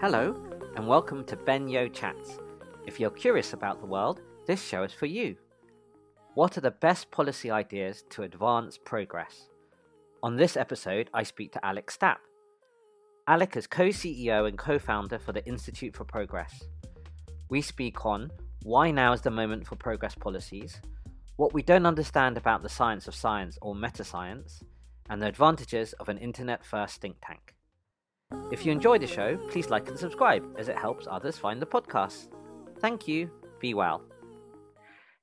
Hello, and welcome to Ben Yeoh Chats. If you're curious about the world, this show is for you. What are the best policy ideas to advance progress? On this episode, I speak to Alec Stapp. Alec is co CEO and co founder for the Institute for Progress. We speak on why now is the moment for progress policies, what we don't understand about the science of science or meta science, and the advantages of an internet first think tank. If you enjoy the show, please like and subscribe as it helps others find the podcast. Thank you. Be well.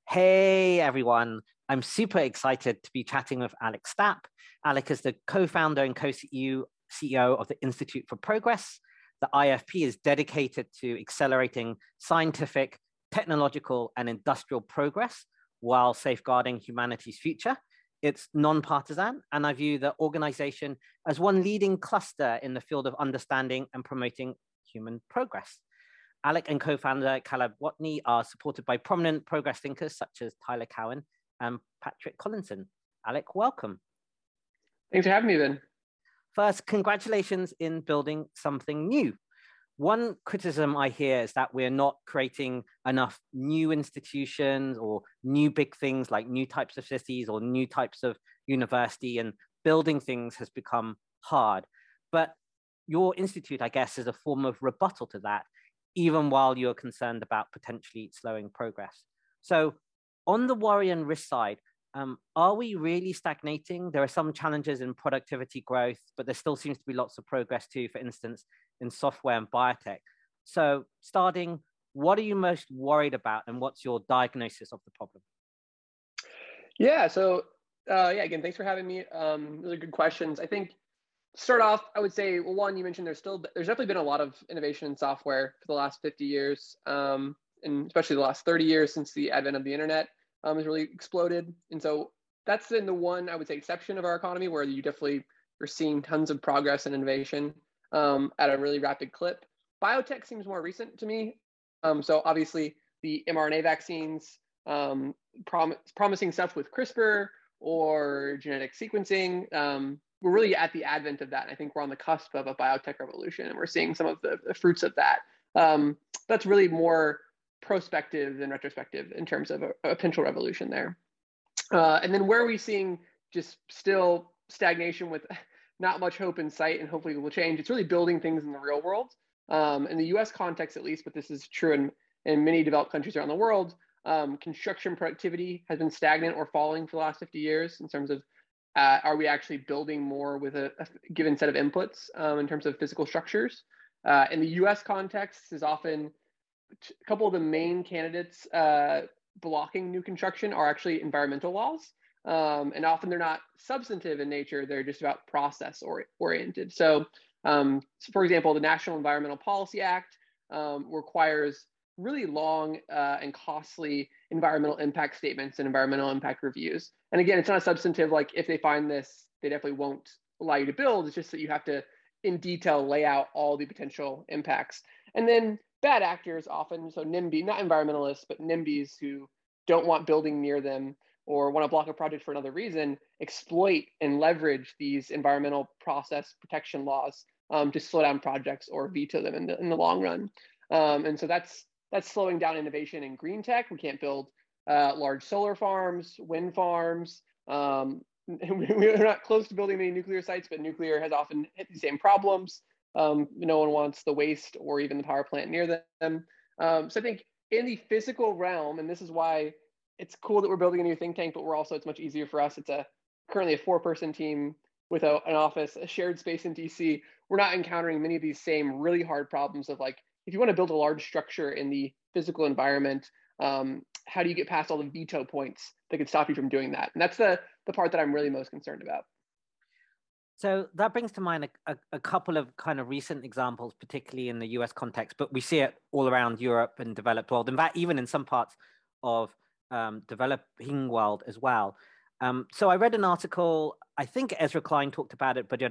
Hey everyone, I'm super excited to be chatting with Alec Stapp. Alec is the co founder and co CEO of the Institute for Progress. The IFP is dedicated to accelerating scientific, technological, and industrial progress while safeguarding humanity's future. It's nonpartisan, and I view the organization as one leading cluster in the field of understanding and promoting human progress. Alec and co-founder Caleb Watney are supported by prominent progress thinkers such as Tyler Cowen and Patrick Collison. Alec, welcome. Thanks for having me, Ben. First, congratulations in building something new. One criticism I hear is that we're not creating enough new institutions or new big things like new types of cities or new types of university, and building things has become hard. But your institute, I guess, is a form of rebuttal to that even while you're concerned about potentially slowing progress. So, on the worry and risk side, um, are we really stagnating? There are some challenges in productivity growth, but there still seems to be lots of progress too, for instance, in software and biotech. So, starting, what are you most worried about and what's your diagnosis of the problem? Yeah, so uh, yeah, again, thanks for having me. Um, really good questions. I think start off, I would say, well, one, you mentioned there's still there's definitely been a lot of innovation in software for the last 50 years, um, and especially the last 30 years since the advent of the internet um, has really exploded. And so that's in the one I would say exception of our economy where you definitely are seeing tons of progress and innovation um, at a really rapid clip. Biotech seems more recent to me. Um, so obviously the mRNA vaccines, um, prom- promising stuff with CRISPR or genetic sequencing. Um, we're really at the advent of that. And I think we're on the cusp of a biotech revolution, and we're seeing some of the, the fruits of that. Um, that's really more prospective than retrospective in terms of a, a potential revolution there. Uh, and then where are we seeing just still stagnation with not much hope in sight, and hopefully it will change? It's really building things in the real world. Um, in the U.S. context, at least, but this is true in in many developed countries around the world. Um, construction productivity has been stagnant or falling for the last 50 years in terms of uh, are we actually building more with a, a given set of inputs um, in terms of physical structures? Uh, in the US context, is often a couple of the main candidates uh, blocking new construction are actually environmental laws. Um, and often they're not substantive in nature, they're just about process or, oriented. So, um, so, for example, the National Environmental Policy Act um, requires really long uh, and costly environmental impact statements and environmental impact reviews. And again, it's not substantive, like if they find this, they definitely won't allow you to build. It's just that you have to, in detail, lay out all the potential impacts. And then bad actors often, so NIMBY, not environmentalists, but NIMBYs who don't want building near them or want to block a project for another reason, exploit and leverage these environmental process protection laws um, to slow down projects or veto them in the, in the long run. Um, and so that's that's slowing down innovation in green tech. We can't build uh, large solar farms, wind farms. Um, we're not close to building many nuclear sites, but nuclear has often hit the same problems. Um, no one wants the waste or even the power plant near them. Um, so I think in the physical realm, and this is why it's cool that we're building a new think tank, but we're also it's much easier for us. It's a currently a four-person team with a, an office, a shared space in DC. We're not encountering many of these same really hard problems of like if you want to build a large structure in the physical environment, um, how do you get past all the veto points that could stop you from doing that? And that's the the part that I'm really most concerned about. So that brings to mind a, a, a, couple of kind of recent examples, particularly in the US context, but we see it all around Europe and developed world. In fact, even in some parts of um, developing world as well. Um, so I read an article, I think Ezra Klein talked about it, but,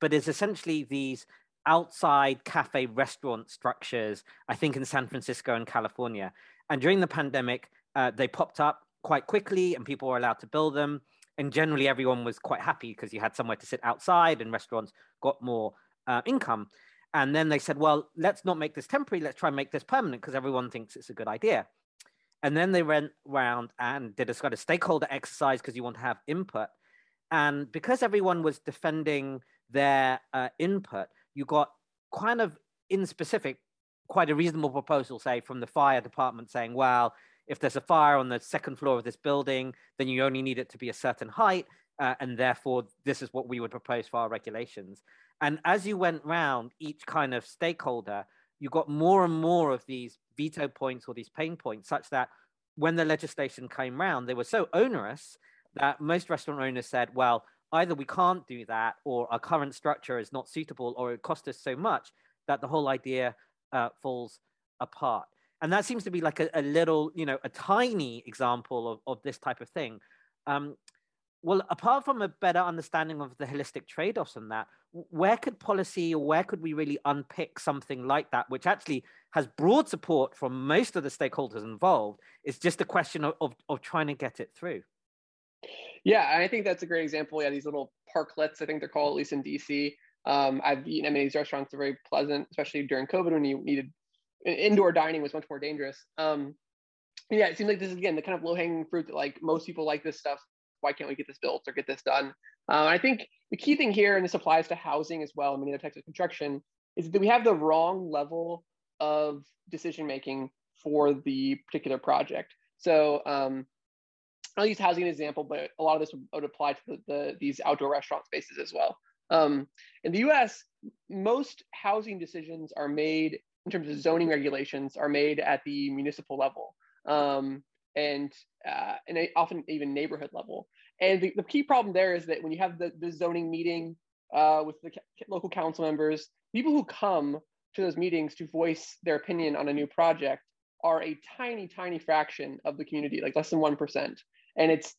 but it's essentially these outside cafe restaurant structures, I think in San Francisco and California. And during the pandemic, uh, they popped up quite quickly and people were allowed to build them. And generally, everyone was quite happy because you had somewhere to sit outside and restaurants got more uh, income. And then they said, well, let's not make this temporary. Let's try and make this permanent because everyone thinks it's a good idea. And then they went around and did a kind of stakeholder exercise because you want to have input. And because everyone was defending their uh, input, you got kind of in specific, quite a reasonable proposal, say, from the fire department saying, well, if there's a fire on the second floor of this building, then you only need it to be a certain height. Uh, and therefore, this is what we would propose for our regulations. And as you went round each kind of stakeholder, you got more and more of these veto points or these pain points, such that when the legislation came round, they were so onerous that most restaurant owners said, well, either we can't do that, or our current structure is not suitable, or it cost us so much that the whole idea uh, falls apart. And that seems to be like a, a, little, you know, a tiny example of, of this type of thing. Um, well, apart from a better understanding of the holistic trade offs and that, where could policy or where could we really unpick something like that, which actually has broad support from most of the stakeholders involved? It's just a question of, of, of trying to get it through. Yeah, I think that's a great example. Yeah, these little parklets, I think they're called, at least in DC. Um, I've eaten at many of these restaurants. They're very pleasant, especially during COVID when you needed indoor dining was much more dangerous. Um, yeah, it seems like this is again the kind of low hanging fruit that like most people like this stuff why can't we get this built or get this done? Uh, I think the key thing here, and this applies to housing as well, and many other types of construction, is that we have the wrong level of decision making for the particular project. So um, I'll use housing as an example, but a lot of this would, apply to the, the, these outdoor restaurant spaces as well. Um, in the U.S., most housing decisions are made in terms of zoning regulations are made at the municipal level. Um, and uh, and often even neighborhood level. And the, the, key problem there is that when you have the, the zoning meeting uh, with the local council members, people who come to those meetings to voice their opinion on a new project are a tiny, tiny fraction of the community, like less than 1%. And it's,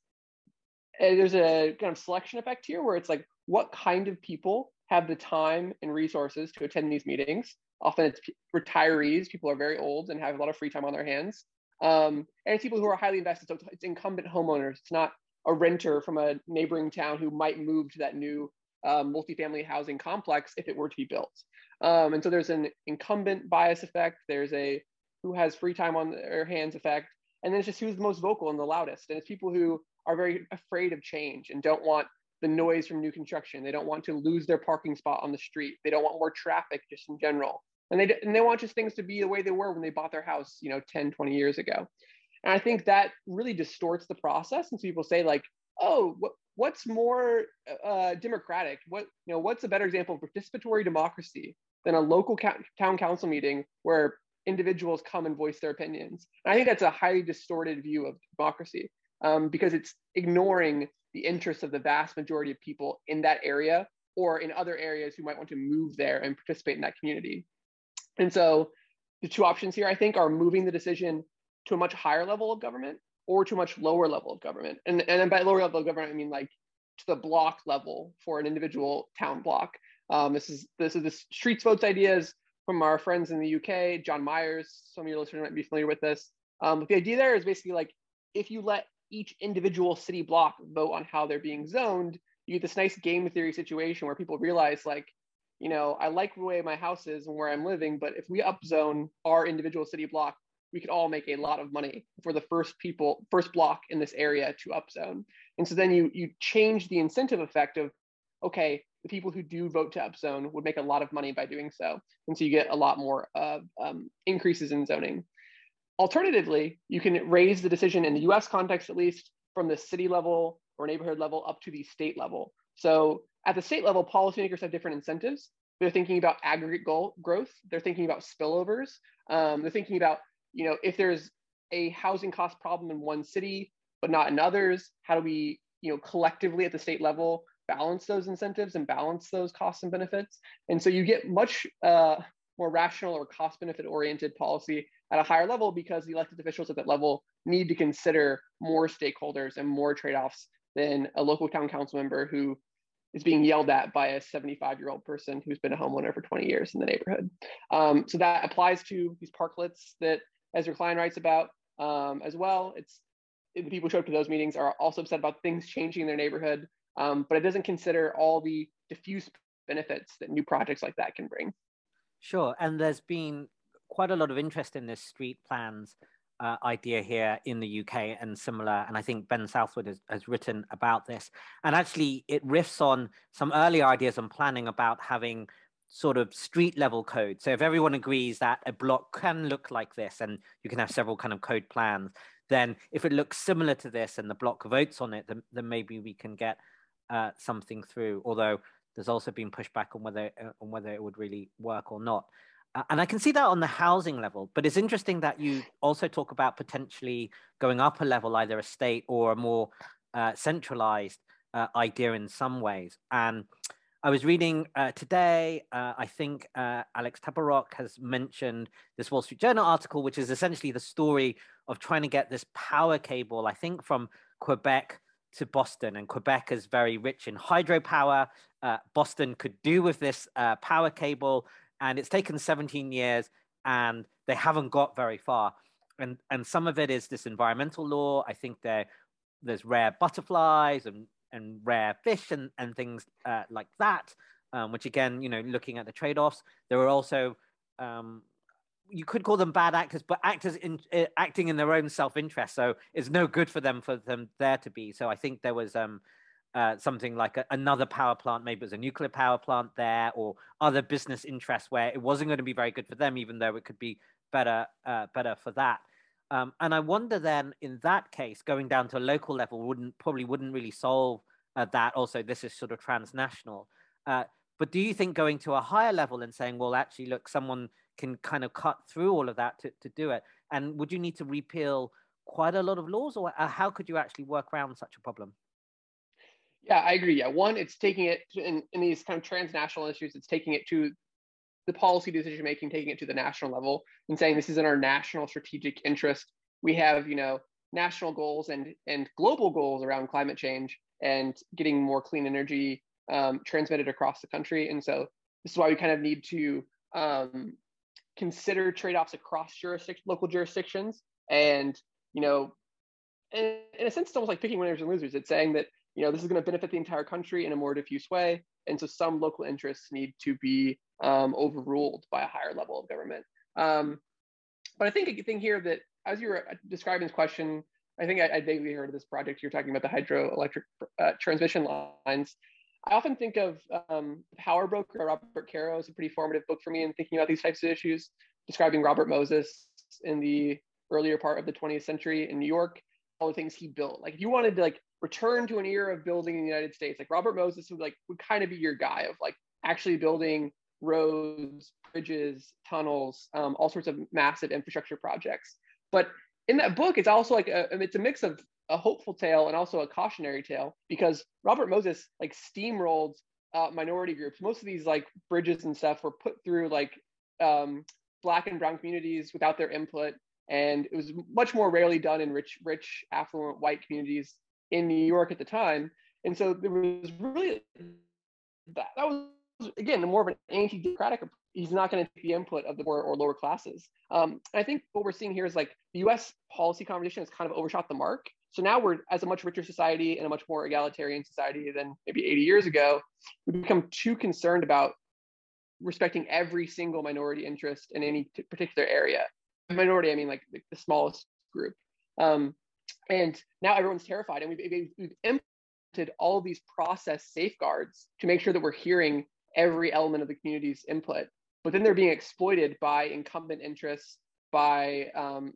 and there's a kind of selection effect here where it's like, what kind of people have the time and resources to attend these meetings? Often it's retirees, people are very old and have a lot of free time on their hands. Um, and it's people who are highly invested. So it's incumbent homeowners. It's not a renter from a neighboring town who might move to that new um, multifamily housing complex if it were to be built. Um, and so there's an incumbent bias effect. There's a who has free time on their hands effect. And then it's just who's the most vocal and the loudest. And it's people who are very afraid of change and don't want the noise from new construction. They don't want to lose their parking spot on the street. They don't want more traffic just in general and they and they want just things to be the way they were when they bought their house you know 10 20 years ago and i think that really distorts the process. And so people say like oh what, what's more uh, democratic? What you know what's a better example of participatory democracy than a local ca- town council meeting where individuals come and voice their opinions? And i think that's a highly distorted view of democracy um, because it's ignoring the interests of the vast majority of people in that area or in other areas who might want to move there and participate in that community. And so the two options here, I think, are moving the decision to a much higher level of government or to a much lower level of government. And, and by lower level of government, I mean like to the block level for an individual town block. Um, this is this is the streets votes ideas from our friends in the UK, John Myers. Some of your listeners might be familiar with this. Um, but the idea there is basically like if you let each individual city block vote on how they're being zoned, you get this nice game theory situation where people realize like you know, I like the way my house is and where I'm living, but if we upzone our individual city block, we could all make a lot of money for the first people, first block in this area to upzone. And so then you you change the incentive effect of, okay, the people who do vote to upzone would make a lot of money by doing so, and so you get a lot more uh, um, increases in zoning. Alternatively, you can raise the decision in the U.S. context, at least, from the city level or neighborhood level up to the state level. So at the state level, policymakers have different incentives. They're thinking about aggregate goal growth. They're thinking about spillovers. Um, they're thinking about, you know, if there's a housing cost problem in one city, but not in others, how do we, you know, collectively at the state level balance those incentives and balance those costs and benefits? And so you get much uh, more rational or cost benefit oriented policy at a higher level because the elected officials at that level need to consider more stakeholders and more trade offs than a local town council member who is being yelled at by a 75 year old person who's been a homeowner for 20 years in the neighborhood. Um, so that applies to these parklets that Ezra Klein writes about um, as well. It's the people who show up to those meetings are also upset about things changing in their neighborhood, um, but it doesn't consider all the diffuse benefits that new projects like that can bring. Sure. And there's been quite a lot of interest in this street plans uh, idea here in the UK and similar. And I think Ben Southwood has, has, written about this. And actually, it riffs on some early ideas on planning about having sort of street level code. So if everyone agrees that a block can look like this and you can have several kind of code plans, then if it looks similar to this and the block votes on it, then, then maybe we can get uh, something through. Although there's also been pushback on whether uh, on whether it would really work or not. Uh, and I can see that on the housing level, but it's interesting that you also talk about potentially going up a level, either a state or a more uh, centralized uh, idea in some ways. And I was reading uh, today, uh, I think uh, Alex Tabarrok has mentioned this Wall Street Journal article, which is essentially the story of trying to get this power cable, I think from Quebec to Boston. And Quebec is very rich in hydropower. Uh, Boston could do with this uh, power cable, and it's taken 17 years, and they haven't got very far. And, and some of it is this environmental law. I think there, there's rare butterflies and and rare fish and, and things uh, like that, um, which again, you know, looking at the trade offs, there were also, um, you could call them bad actors, but actors in, uh, acting in their own self interest. So it's no good for them for them there to be. So I think there was um, uh, something like a, another power plant, maybe it was a nuclear power plant there, or other business interests where it wasn't going to be very good for them, even though it could be better uh, better for that. Um, and I wonder then, in that case, going down to a local level wouldn't probably wouldn't really solve uh, that. Also, this is sort of transnational. Uh, but do you think going to a higher level and saying, well, actually, look, someone can kind of cut through all of that to, to do it? And would you need to repeal quite a lot of laws, or uh, how could you actually work around such a problem? Yeah, I agree. Yeah, one, it's taking it in, in these kind of transnational issues, it's taking it to the policy decision making, taking it to the national level and saying this is in our national strategic interest. We have, you know, national goals and and global goals around climate change and getting more clean energy um, transmitted across the country. And so this is why we kind of need to um, consider trade-offs across jurisdiction, local jurisdictions. And you know, in, in a sense, it's almost like picking winners and losers. It's saying that you know this is going to benefit the entire country in a more diffuse way, and so some local interests need to be um, overruled by a higher level of government. Um, but I think a thing here that, as you were describing this question, I think I, I vaguely heard of this project. You're talking about the hydroelectric uh, transmission lines. I often think of um, Power Broker Robert Caro is a pretty formative book for me in thinking about these types of issues, describing Robert Moses in the earlier part of the 20th century in New York, all the things he built. Like if you wanted to like return to an era of building in the United States, like Robert Moses would like would kind of be your guy of like actually building roads, bridges, tunnels, um, all sorts of massive infrastructure projects. But in that book, it's also like a, it's a mix of a hopeful tale and also a cautionary tale because Robert Moses like steamrolled uh, minority groups. Most of these like bridges and stuff were put through like um, black and brown communities without their input, and it was much more rarely done in rich, rich, affluent white communities in New York at the time. And so there was really that, that was again more of an anti-democratic he's not going to take the input of the poor or lower classes. Um, i think what we're seeing here is like the us policy conversation has kind of overshot the mark. So now we're as a much richer society and a much more egalitarian society than maybe 80 years ago We've become too concerned about respecting every single minority interest in any particular area. Minority i mean like, like the smallest group. Um, and now everyone's terrified and we've, we've implemented all these process safeguards to make sure that we're hearing every element of the community's input. But then they're being exploited by incumbent interests, by um,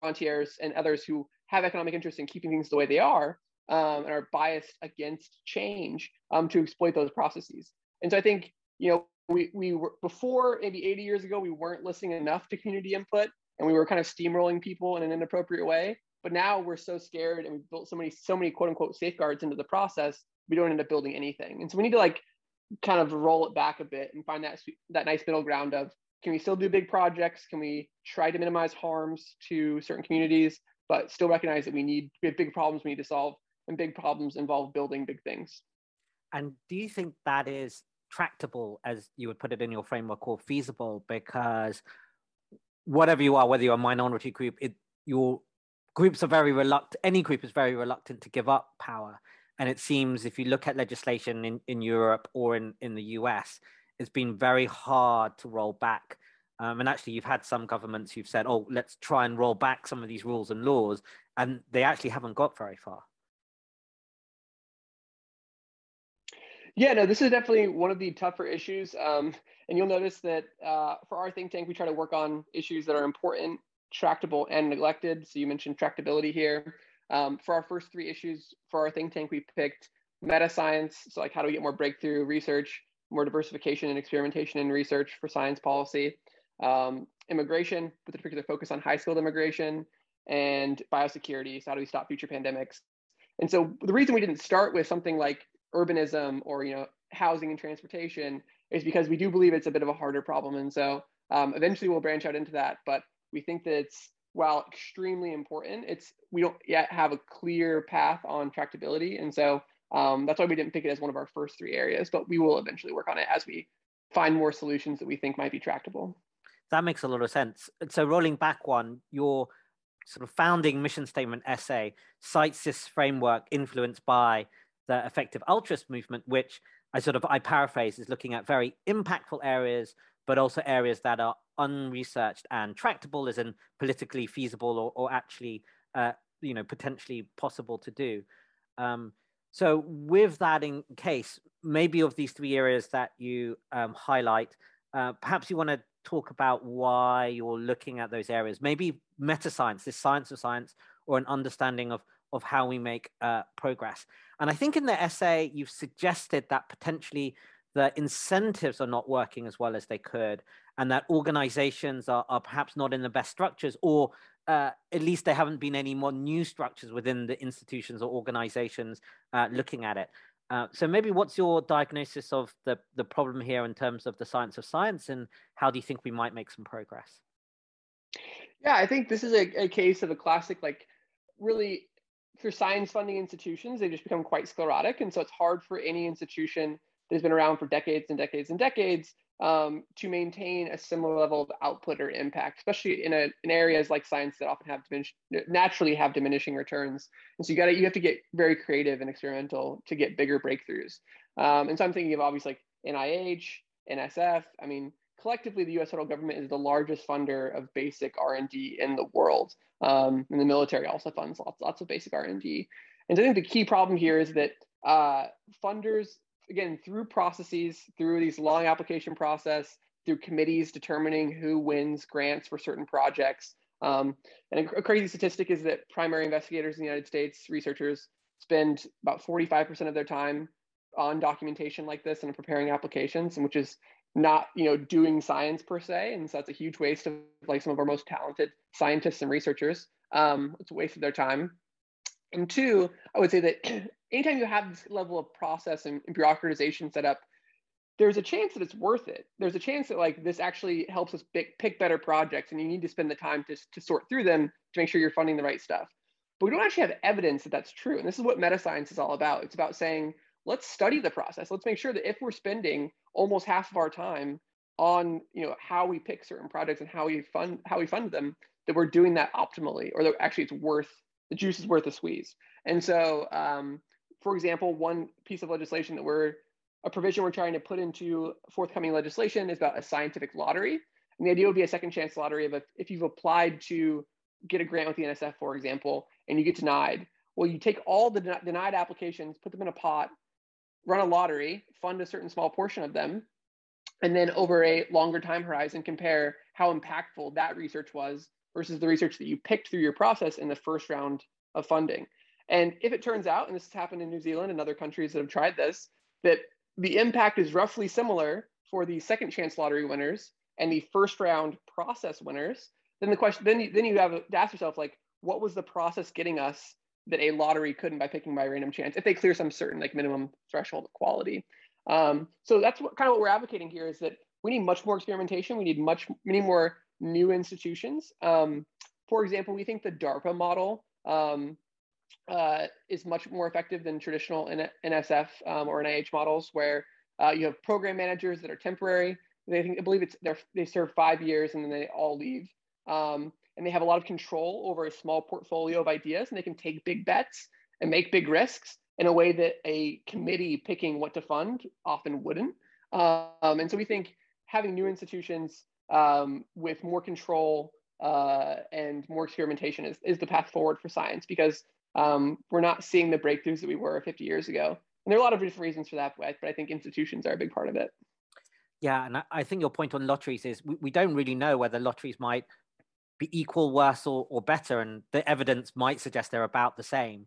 frontiers and others who have economic interest in keeping things the way they are um, and are biased against change um, to exploit those processes. And so I think, you know, we, we were before maybe 80 years ago, we weren't listening enough to community input and we were kind of steamrolling people in an inappropriate way. But now we're so scared and we've built so many, so many quote unquote safeguards into the process, we don't end up building anything. And so we need to like kind of roll it back a bit and find that that nice middle ground of can we still do big projects? Can we try to minimize harms to certain communities, but still recognize that we need we have big problems we need to solve, and big problems involve building big things. And do you think that is tractable, as you would put it in your framework, or feasible? Because whatever you are, whether you're a minority group, it your groups are very reluctant. Any group is very reluctant to give up power and it seems if you look at legislation in, in Europe or in, in the US, it's been very hard to roll back. Um, and actually, you've had some governments who've said, "Oh, let's try and roll back some of these rules and laws," and they actually haven't got very far. Yeah, no, this is definitely one of the tougher issues. Um, and you'll notice that uh, for our think tank, we try to work on issues that are important, tractable, and neglected. So you mentioned tractability here. Um, for our first three issues for our think tank, we picked meta science. So, like, how do we get more breakthrough research, more diversification and experimentation in research for science policy, um, immigration, with a particular focus on high skilled immigration, and biosecurity. So, how do we stop future pandemics? And so, the reason we didn't start with something like urbanism or you know housing and transportation is because we do believe it's a bit of a harder problem and so um, eventually we'll branch out into that but we think that it's while extremely important it's we don't yet have a clear path on tractability. And so um, that's why we didn't pick it as one of our first three areas but we will eventually work on it as we find more solutions that we think might be tractable. That makes a lot of sense. So rolling back one your sort of founding mission statement essay cites this framework influenced by the effective altruist movement, which I sort of I paraphrase is looking at very impactful areas, but also areas that are unresearched and tractable, in politically feasible or, or actually uh, you know potentially possible to do. Um, so with that in case, maybe of these three areas that you um, highlight, uh, perhaps you want to talk about why you're looking at those areas. Maybe meta science, this science of science, or an understanding of of how we make uh, progress. And I think in the essay, you've suggested that potentially the incentives are not working as well as they could, and that organizations are, are perhaps not in the best structures, or uh, at least there haven't been any more new structures within the institutions or organizations uh, looking at it. Uh, so maybe what's your diagnosis of the, the problem here in terms of the science of science, and how do you think we might make some progress? Yeah, I think this is a, a case of a classic, like really for science funding institutions, they just become quite sclerotic. And so it's hard for any institution that has been around for decades and decades and decades um, to maintain a similar level of output or impact, especially in, a, in areas like science that often have diminish, naturally have diminishing returns. And so you got to you have to get very creative and experimental to get bigger breakthroughs. Um, and so I'm thinking of obviously like NIH, NSF. I mean, collectively, the U.S. federal government is the largest funder of basic R&D in the world. Um, and the military also funds lots, lots of basic R&D. And I think the key problem here is that uh, funders, again, through processes, through these long application process, through committees determining who wins grants for certain projects. Um, and a, a crazy statistic is that primary investigators in the United States, researchers, spend about 45% of their time on documentation like this and preparing applications, and which is not you know doing science per se and so that's a huge waste of like some of our most talented scientists and researchers um, it's a waste of their time and two i would say that anytime you have this level of process and, and bureaucratization set up there's a chance that it's worth it. There's a chance that like this actually helps us pick, pick better projects and you need to spend the time to, to sort through them to make sure you're funding the right stuff. But we don't actually have evidence that that's true and this is what meta science is all about. It's about saying let's study the process. Let's make sure that if we're spending almost half of our time on you know how we pick certain projects and how we fund how we fund them, that we're doing that optimally, or that actually it's worth the juice is worth the squeeze. And so, um, for example, one piece of legislation that we're a provision we're trying to put into forthcoming legislation is about a scientific lottery. And the idea would be a second chance lottery of if, if you've applied to get a grant with the NSF, for example, and you get denied. Well, you take all the denied applications, put them in a pot, run a lottery, fund a certain small portion of them, and then over a longer time horizon, compare how impactful that research was versus the research that you picked through your process in the first round of funding. And if it turns out, and this has happened in New Zealand and other countries that have tried this, that the impact is roughly similar for the second chance lottery winners and the first round process winners, then the question, then you, then you have to ask yourself, like, what was the process getting us that a lottery couldn't by picking by random chance if they clear some certain like minimum threshold of quality. Um, so that's what kind of what we're advocating here is that we need much more experimentation. We need much many more new institutions. Um, for example, we think the DARPA model um, uh, is much more effective than traditional NSF um, or NIH models, where uh, you have program managers that are temporary. They think I believe it's they serve five years and then they all leave. Um, and they have a lot of control over a small portfolio of ideas and they can take big bets and make big risks in a way that a committee picking what to fund often wouldn't. Um, and so we think having new institutions um, with more control uh, and more experimentation is, is the path forward for science because um, we're not seeing the breakthroughs that we were 50 years ago. And there are a lot of different reasons for that, but I think institutions are a big part of it. Yeah, and I think your point on lotteries is we, we don't really know whether lotteries might be equal, worse, or, or better, and the evidence might suggest they're about the same.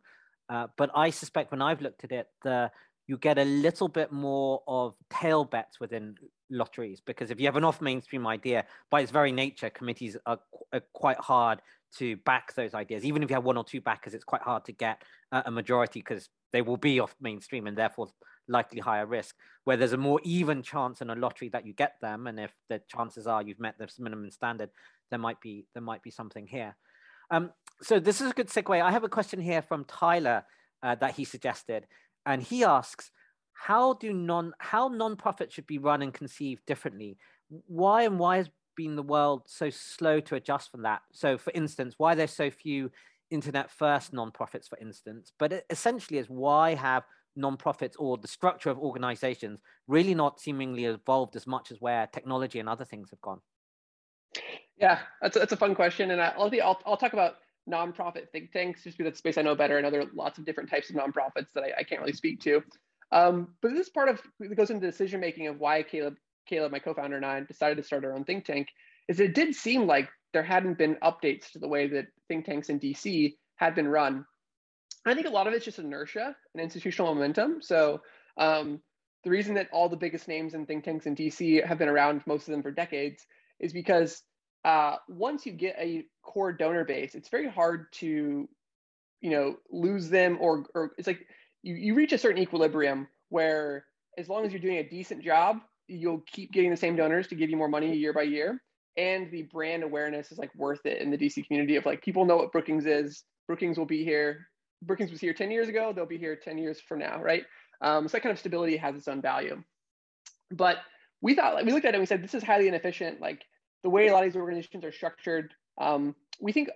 Uh, but I suspect when I've looked at it, the you get a little bit more of tail bets within lotteries because if you have an off mainstream idea, by its very nature, committees are, are, quite hard to back those ideas. Even if you have one or two backers, it's quite hard to get a majority because they will be off mainstream and therefore likely higher risk. Where there's a more even chance in a lottery that you get them, and if the chances are you've met the minimum standard, there might be there might be something here. Um, so this is a good segue. I have a question here from Tyler uh, that he suggested and he asks how do non how non-profits should be run and conceived differently? Why and why has been the world so slow to adjust from that? So for instance why there's so few internet first non-profits for instance? But essentially is why have non-profits or the structure of organizations really not seemingly evolved as much as where technology and other things have gone? Yeah that's a, that's a fun question and I'll, I'll, I'll talk about nonprofit think tanks, just because it's space I know better, and other lots of different types of nonprofits that I, I can't really speak to. Um, but this is part of it goes into decision making of why Caleb, Caleb, my co-founder, and I decided to start our own think tank. Is it did seem like there hadn't been updates to the way that think tanks in DC had been run. I think a lot of it's just inertia and institutional momentum. So um, the reason that all the biggest names in think tanks in DC have been around, most of them for decades, is because uh, once you get a core donor base, it's very hard to, you know, lose them or, or it's like you, you reach a certain equilibrium where as long as you're doing a decent job, you'll keep getting the same donors to give you more money year by year. And the brand awareness is like worth it in the DC community of like people know what Brookings is. Brookings will be here. Brookings was here 10 years ago. They'll be here 10 years from now, right? Um, so that kind of stability has its own value. But we thought, like, we looked at it and we said, this is highly inefficient. Like the way a lot of these organizations are structured, um, we think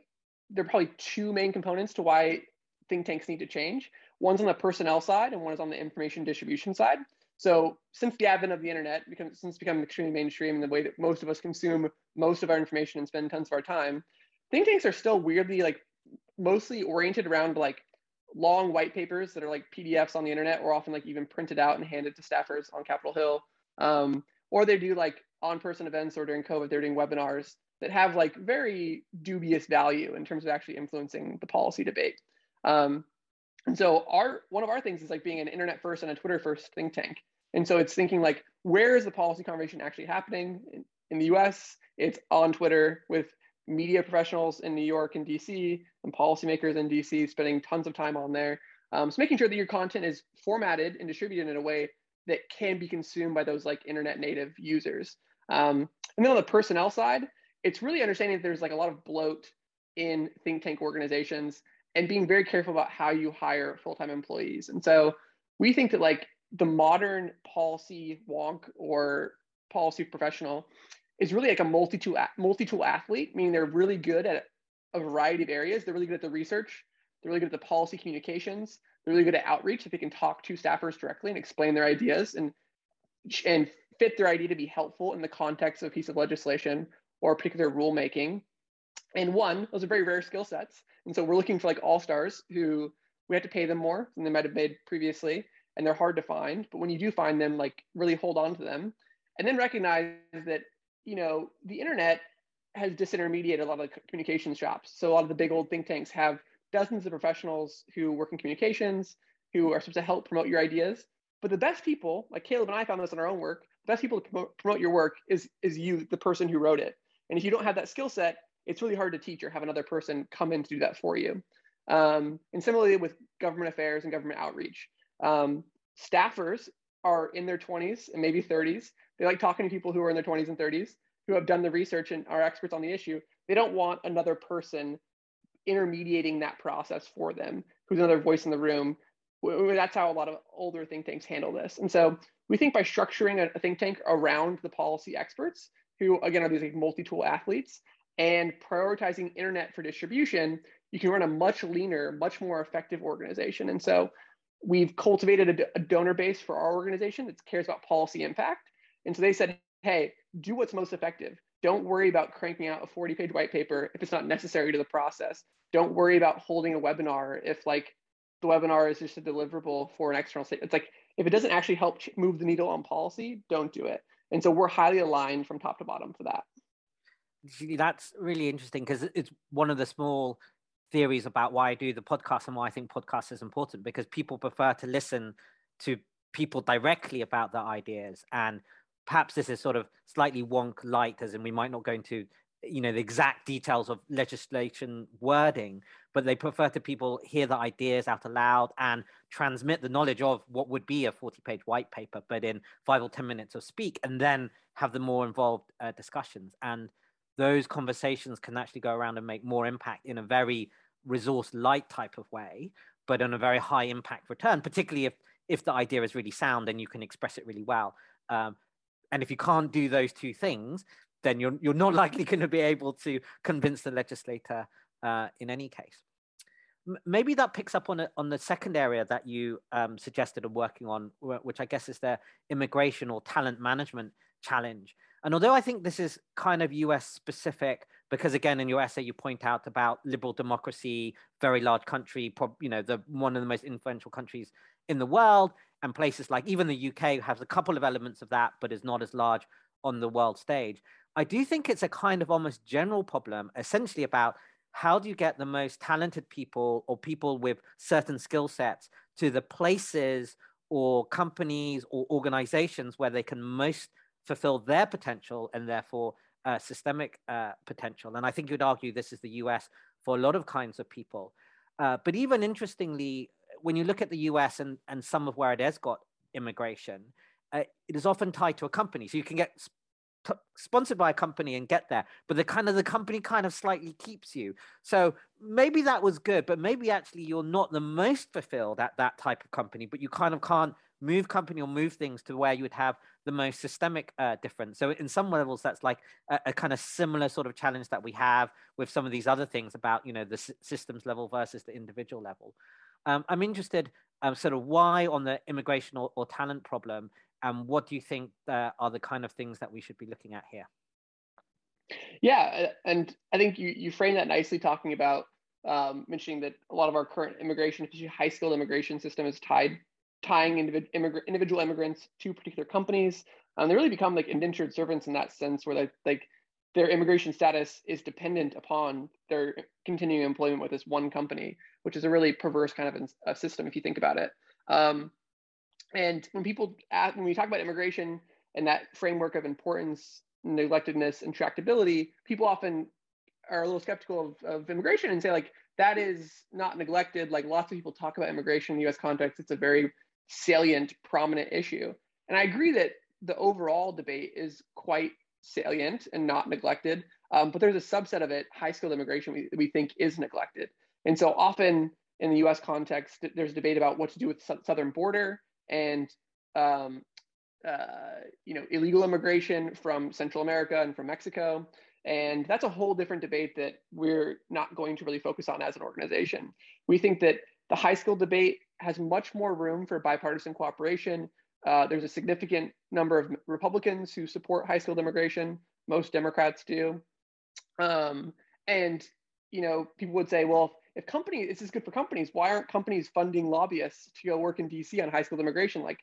there are probably two main components to why think tanks need to change. One's on the personnel side, and one is on the information distribution side. So, since the advent of the internet, since it's become extremely mainstream in the way that most of us consume most of our information and spend tons of our time, think tanks are still weirdly like mostly oriented around like long white papers that are like PDFs on the internet, or often like even printed out and handed to staffers on Capitol Hill. Um, or they do like on-person events or during COVID, they're doing webinars that have like very dubious value in terms of actually influencing the policy debate. Um, and so our one of our things is like being an internet first and a Twitter first think tank. And so it's thinking like, where is the policy conversation actually happening? In, in the US, it's on Twitter with media professionals in New York and DC and policymakers in DC spending tons of time on there. Um, so making sure that your content is formatted and distributed in a way that can be consumed by those like internet native users. Um, and then on the personnel side, it's really understanding that there's like a lot of bloat in think tank organizations and being very careful about how you hire full-time employees. And so we think that like the modern policy wonk or policy professional is really like a multi-tool multi-tool athlete, meaning they're really good at a variety of areas. They're really good at the research. They're really good at the policy communications. They're really good at outreach. If they can talk to staffers directly and explain their ideas and and fit their idea to be helpful in the context of a piece of legislation or particular rulemaking. And one, those are very rare skill sets. And so we're looking for like all stars who we have to pay them more than they might have made previously. And they're hard to find. But when you do find them, like really hold on to them. And then recognize that, you know, the internet has disintermediated a lot of the communications shops. So a lot of the big old think tanks have dozens of professionals who work in communications, who are supposed to help promote your ideas. But the best people, like Caleb and I found this in our own work, the best people to promote, promote your work is is you, the person who wrote it. And if you don't have that skill set, it's really hard to teach or have another person come in to do that for you. Um, and similarly with government affairs and government outreach, um, staffers are in their 20s and maybe 30s. They like talking to people who are in their 20s and 30s who have done the research and are experts on the issue. They don't want another person intermediating that process for them, who's another voice in the room. That's how a lot of older think tanks handle this. And so we think by structuring a, think tank around the policy experts, who again are these like multi-tool athletes, and prioritizing internet for distribution, you can run a much leaner, much more effective organization. And so we've cultivated a, donor base for our organization that cares about policy impact. And so they said, hey, do what's most effective. Don't worry about cranking out a 40 page white paper if it's not necessary to the process. Don't worry about holding a webinar if like the webinar is just a deliverable for an external state. It's like if it doesn't actually help move the needle on policy, don't do it. And so we're highly aligned from top to bottom for that. That's really interesting because it's one of the small theories about why I do the podcast and why I think podcast is important because people prefer to listen to people directly about their ideas and perhaps this is sort of slightly wonk light as in we might not go into you know the exact details of legislation wording but they prefer to people hear the ideas out aloud and transmit the knowledge of what would be a 40 page white paper but in five or ten minutes of speak and then have the more involved uh, discussions. And those conversations can actually go around and make more impact in a very resource light type of way, but on a very high impact return, particularly if, if the idea is really sound and you can express it really well. Um, and if you can't do those two things, then you're, you're not likely going to be able to convince the legislator uh, in any case. Maybe that picks up on, a, on the second area that you um, suggested of working on, which I guess is the immigration or talent management challenge. And although I think this is kind of US specific, because again, in your essay, you point out about liberal democracy, very large country, you know, the one of the most influential countries in the world, and places like even the UK has a couple of elements of that, but is not as large on the world stage. I do think it's a kind of almost general problem, essentially about how do you get the most talented people or people with certain skill sets to the places or companies or organizations where they can most fulfill their potential and therefore uh, systemic uh, potential. And I think you'd argue this is the US for a lot of kinds of people. Uh, but even interestingly, when you look at the US and, and some of where it has got immigration, uh, it is often tied to a company. So you can get sp- sponsored by a company and get there, but the kind of the company kind of slightly keeps you. So maybe that was good, but maybe actually you're not the most fulfilled at that type of company, but you kind of can't move company or move things to where you would have the most systemic uh, difference. So in some levels, that's like a, a, kind of similar sort of challenge that we have with some of these other things about you know the systems level versus the individual level. Um, I'm interested, um, sort of why on the immigration or, or talent problem, and what do you think uh, are the kind of things that we should be looking at here? Yeah, and I think you you frame that nicely, talking about um, mentioning that a lot of our current immigration, especially high skilled immigration system, is tied tying individ, immig- individual immigrants to particular companies. Um, they really become like indentured servants in that sense, where like, like their immigration status is dependent upon their continuing employment with this one company, which is a really perverse kind of a system if you think about it. Um, and when people ask, when we talk about immigration and that framework of importance, neglectedness, and tractability, people often are a little skeptical of, of immigration and say like that is not neglected. Like lots of people talk about immigration in the U.S. context, it's a very salient, prominent issue. And I agree that the overall debate is quite salient and not neglected. Um, but there's a subset of it, high skilled immigration, we, we think is neglected. And so often in the US context, there's debate about what to do with the southern border and um, uh, you know illegal immigration from Central America and from Mexico. And that's a whole different debate that we're not going to really focus on as an organization. We think that the high skill debate has much more room for bipartisan cooperation. Uh, there's a significant number of Republicans who support high skilled immigration. Most Democrats do. Um, and you know, people would say, well, if companies, this is good for companies. Why aren't companies funding lobbyists to go work in DC on high skilled immigration? Like,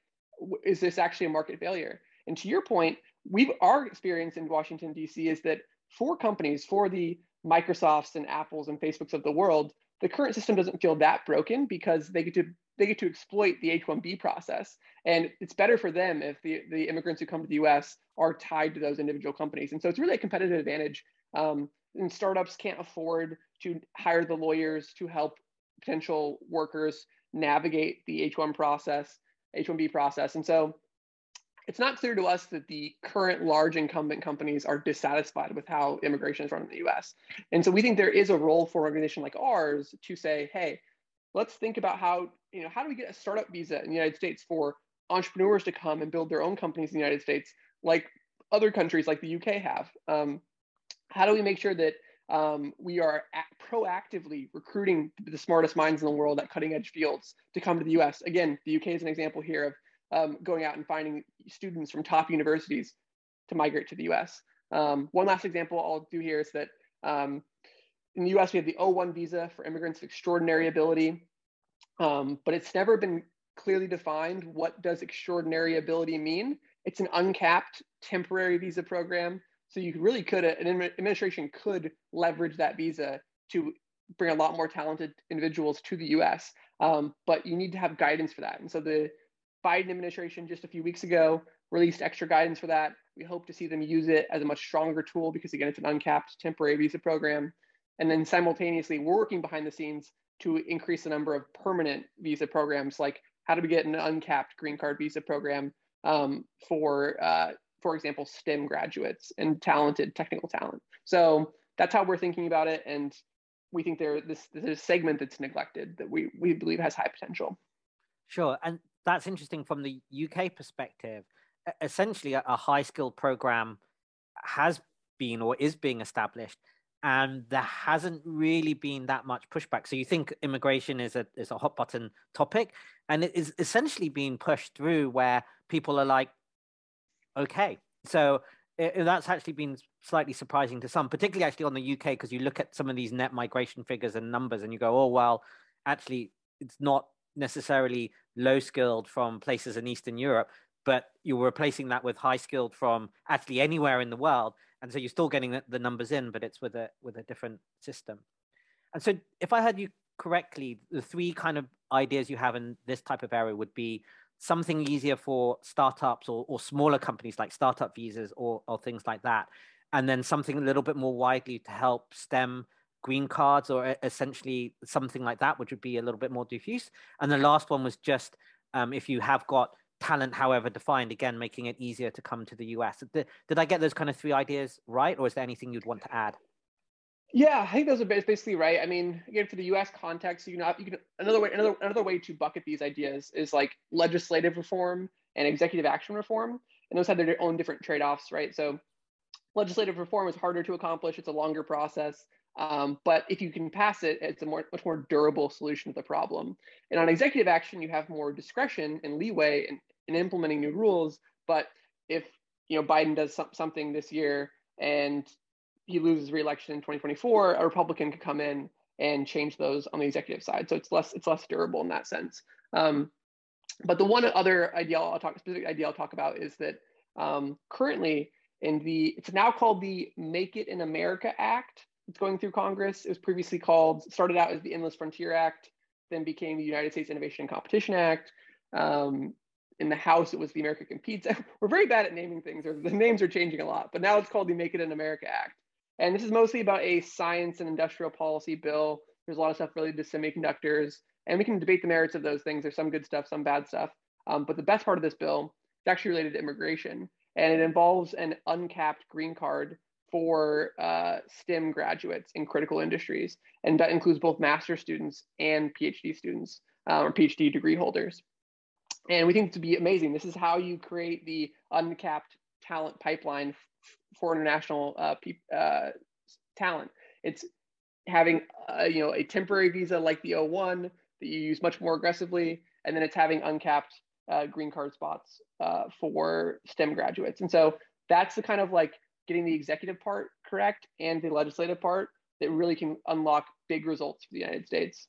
is this actually a market failure? And to your point, we've our experience in Washington D.C. is that for companies, for the Microsofts and Apples and Facebooks of the world, the current system doesn't feel that broken because they get to they get to exploit the H-1B process, and it's better for them if the the immigrants who come to the U.S. are tied to those individual companies, and so it's really a competitive advantage. Um, and startups can't afford to hire the lawyers to help potential workers navigate the H-1 process, H-1B process, and so it's not clear to us that the current large incumbent companies are dissatisfied with how immigration is run in the US. And so we think there is a role for an organization like ours to say, hey, let's think about how, you know, how do we get a startup visa in the United States for entrepreneurs to come and build their own companies in the United States, like other countries like the UK have? Um, how do we make sure that um, we are proactively recruiting the smartest minds in the world at cutting edge fields to come to the US? Again, the UK is an example here of um, going out and finding students from top universities to migrate to the US. Um, one last example I'll do here is that um, in the US, we have the O1 visa for immigrants of extraordinary ability, um, but it's never been clearly defined what does extraordinary ability mean. It's an uncapped temporary visa program. So you really could, an administration could leverage that visa to bring a lot more talented individuals to the US. Um, but you need to have guidance for that. And so the Biden administration just a few weeks ago released extra guidance for that. We hope to see them use it as a much stronger tool because, again, it's an uncapped temporary visa program. And then simultaneously, we're working behind the scenes to increase the number of permanent visa programs, like how do we get an uncapped green card visa program um, for, uh, for example, STEM graduates and talented technical talent. So that's how we're thinking about it. And we think there this, is a segment that's neglected that we, we believe has high potential. Sure. And that's interesting from the UK perspective. Essentially, a, a high skilled program has been or is being established, and there hasn't really been that much pushback. So you think immigration is a is a hot button topic, and it is essentially being pushed through where people are like, okay, so it, that's actually been slightly surprising to some, particularly actually on the UK, because you look at some of these net migration figures and numbers, and you go, oh well, actually, it's not necessarily low skilled from places in Eastern Europe, but you're replacing that with high skilled from actually anywhere in the world. And so you're still getting the, the numbers in, but it's with a with a different system. And so if I heard you correctly, the three kind of ideas you have in this type of area would be something easier for startups or, or smaller companies like startup visas or, or things like that. And then something a little bit more widely to help stem green cards or essentially something like that, which would be a little bit more diffuse. And the last one was just um, if you have got talent, however defined, again, making it easier to come to the US. Did, did I get those kind of three ideas right? Or is there anything you'd want to add? Yeah, I think those are basically right. I mean, again, for the U.S. context, you know, you can another way another another way to bucket these ideas is like legislative reform and executive action reform, and those have their own different trade-offs, right? So, legislative reform is harder to accomplish; it's a longer process. Um, but if you can pass it, it's a more, much more durable solution to the problem. And on executive action, you have more discretion and leeway in, in implementing new rules. But if you know Biden does some, something this year and he loses reelection in 2024, a Republican could come in and change those on the executive side. So it's less it's less durable in that sense. Um, but the one other idea I'll talk specific idea I'll talk about is that um, currently in the it's now called the Make It in America Act. It's going through Congress. It was previously called started out as the Endless Frontier Act, then became the United States Innovation and Competition Act. Um, in the House, it was the America Competes. We're very bad at naming things, or the names are changing a lot. But now it's called the Make It in America Act. And this is mostly about a science and industrial policy bill. There's a lot of stuff related to semiconductors, and we can debate the merits of those things. There's some good stuff, some bad stuff. Um, but the best part of this bill is actually related to immigration, and it involves an uncapped green card for uh, STEM graduates in critical industries, and that includes both master students and PhD students uh, or PhD degree holders. And we think to be amazing. This is how you create the uncapped talent pipeline for international uh, uh, talent. It's having uh, you know a temporary visa like the O1 that you use much more aggressively, and then it's having uncapped uh, green card spots uh, for STEM graduates. And so that's the kind of like getting the executive part correct and the legislative part that really can unlock big results for the United States.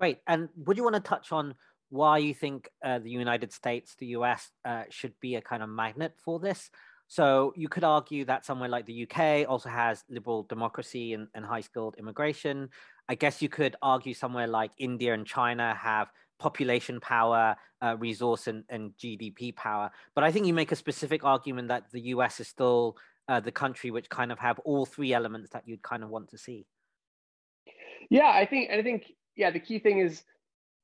Great. And would you want to touch on why you think uh, the United States, the US, uh, should be a kind of magnet for this? So you could argue that somewhere like the UK also has liberal democracy and, and high skilled immigration. I guess you could argue somewhere like India and China have population power, uh, resource, and, and GDP power. But I think you make a specific argument that the US is still uh, the country which kind of have all three elements that you'd kind of want to see. Yeah, I think, I think, yeah, the key thing is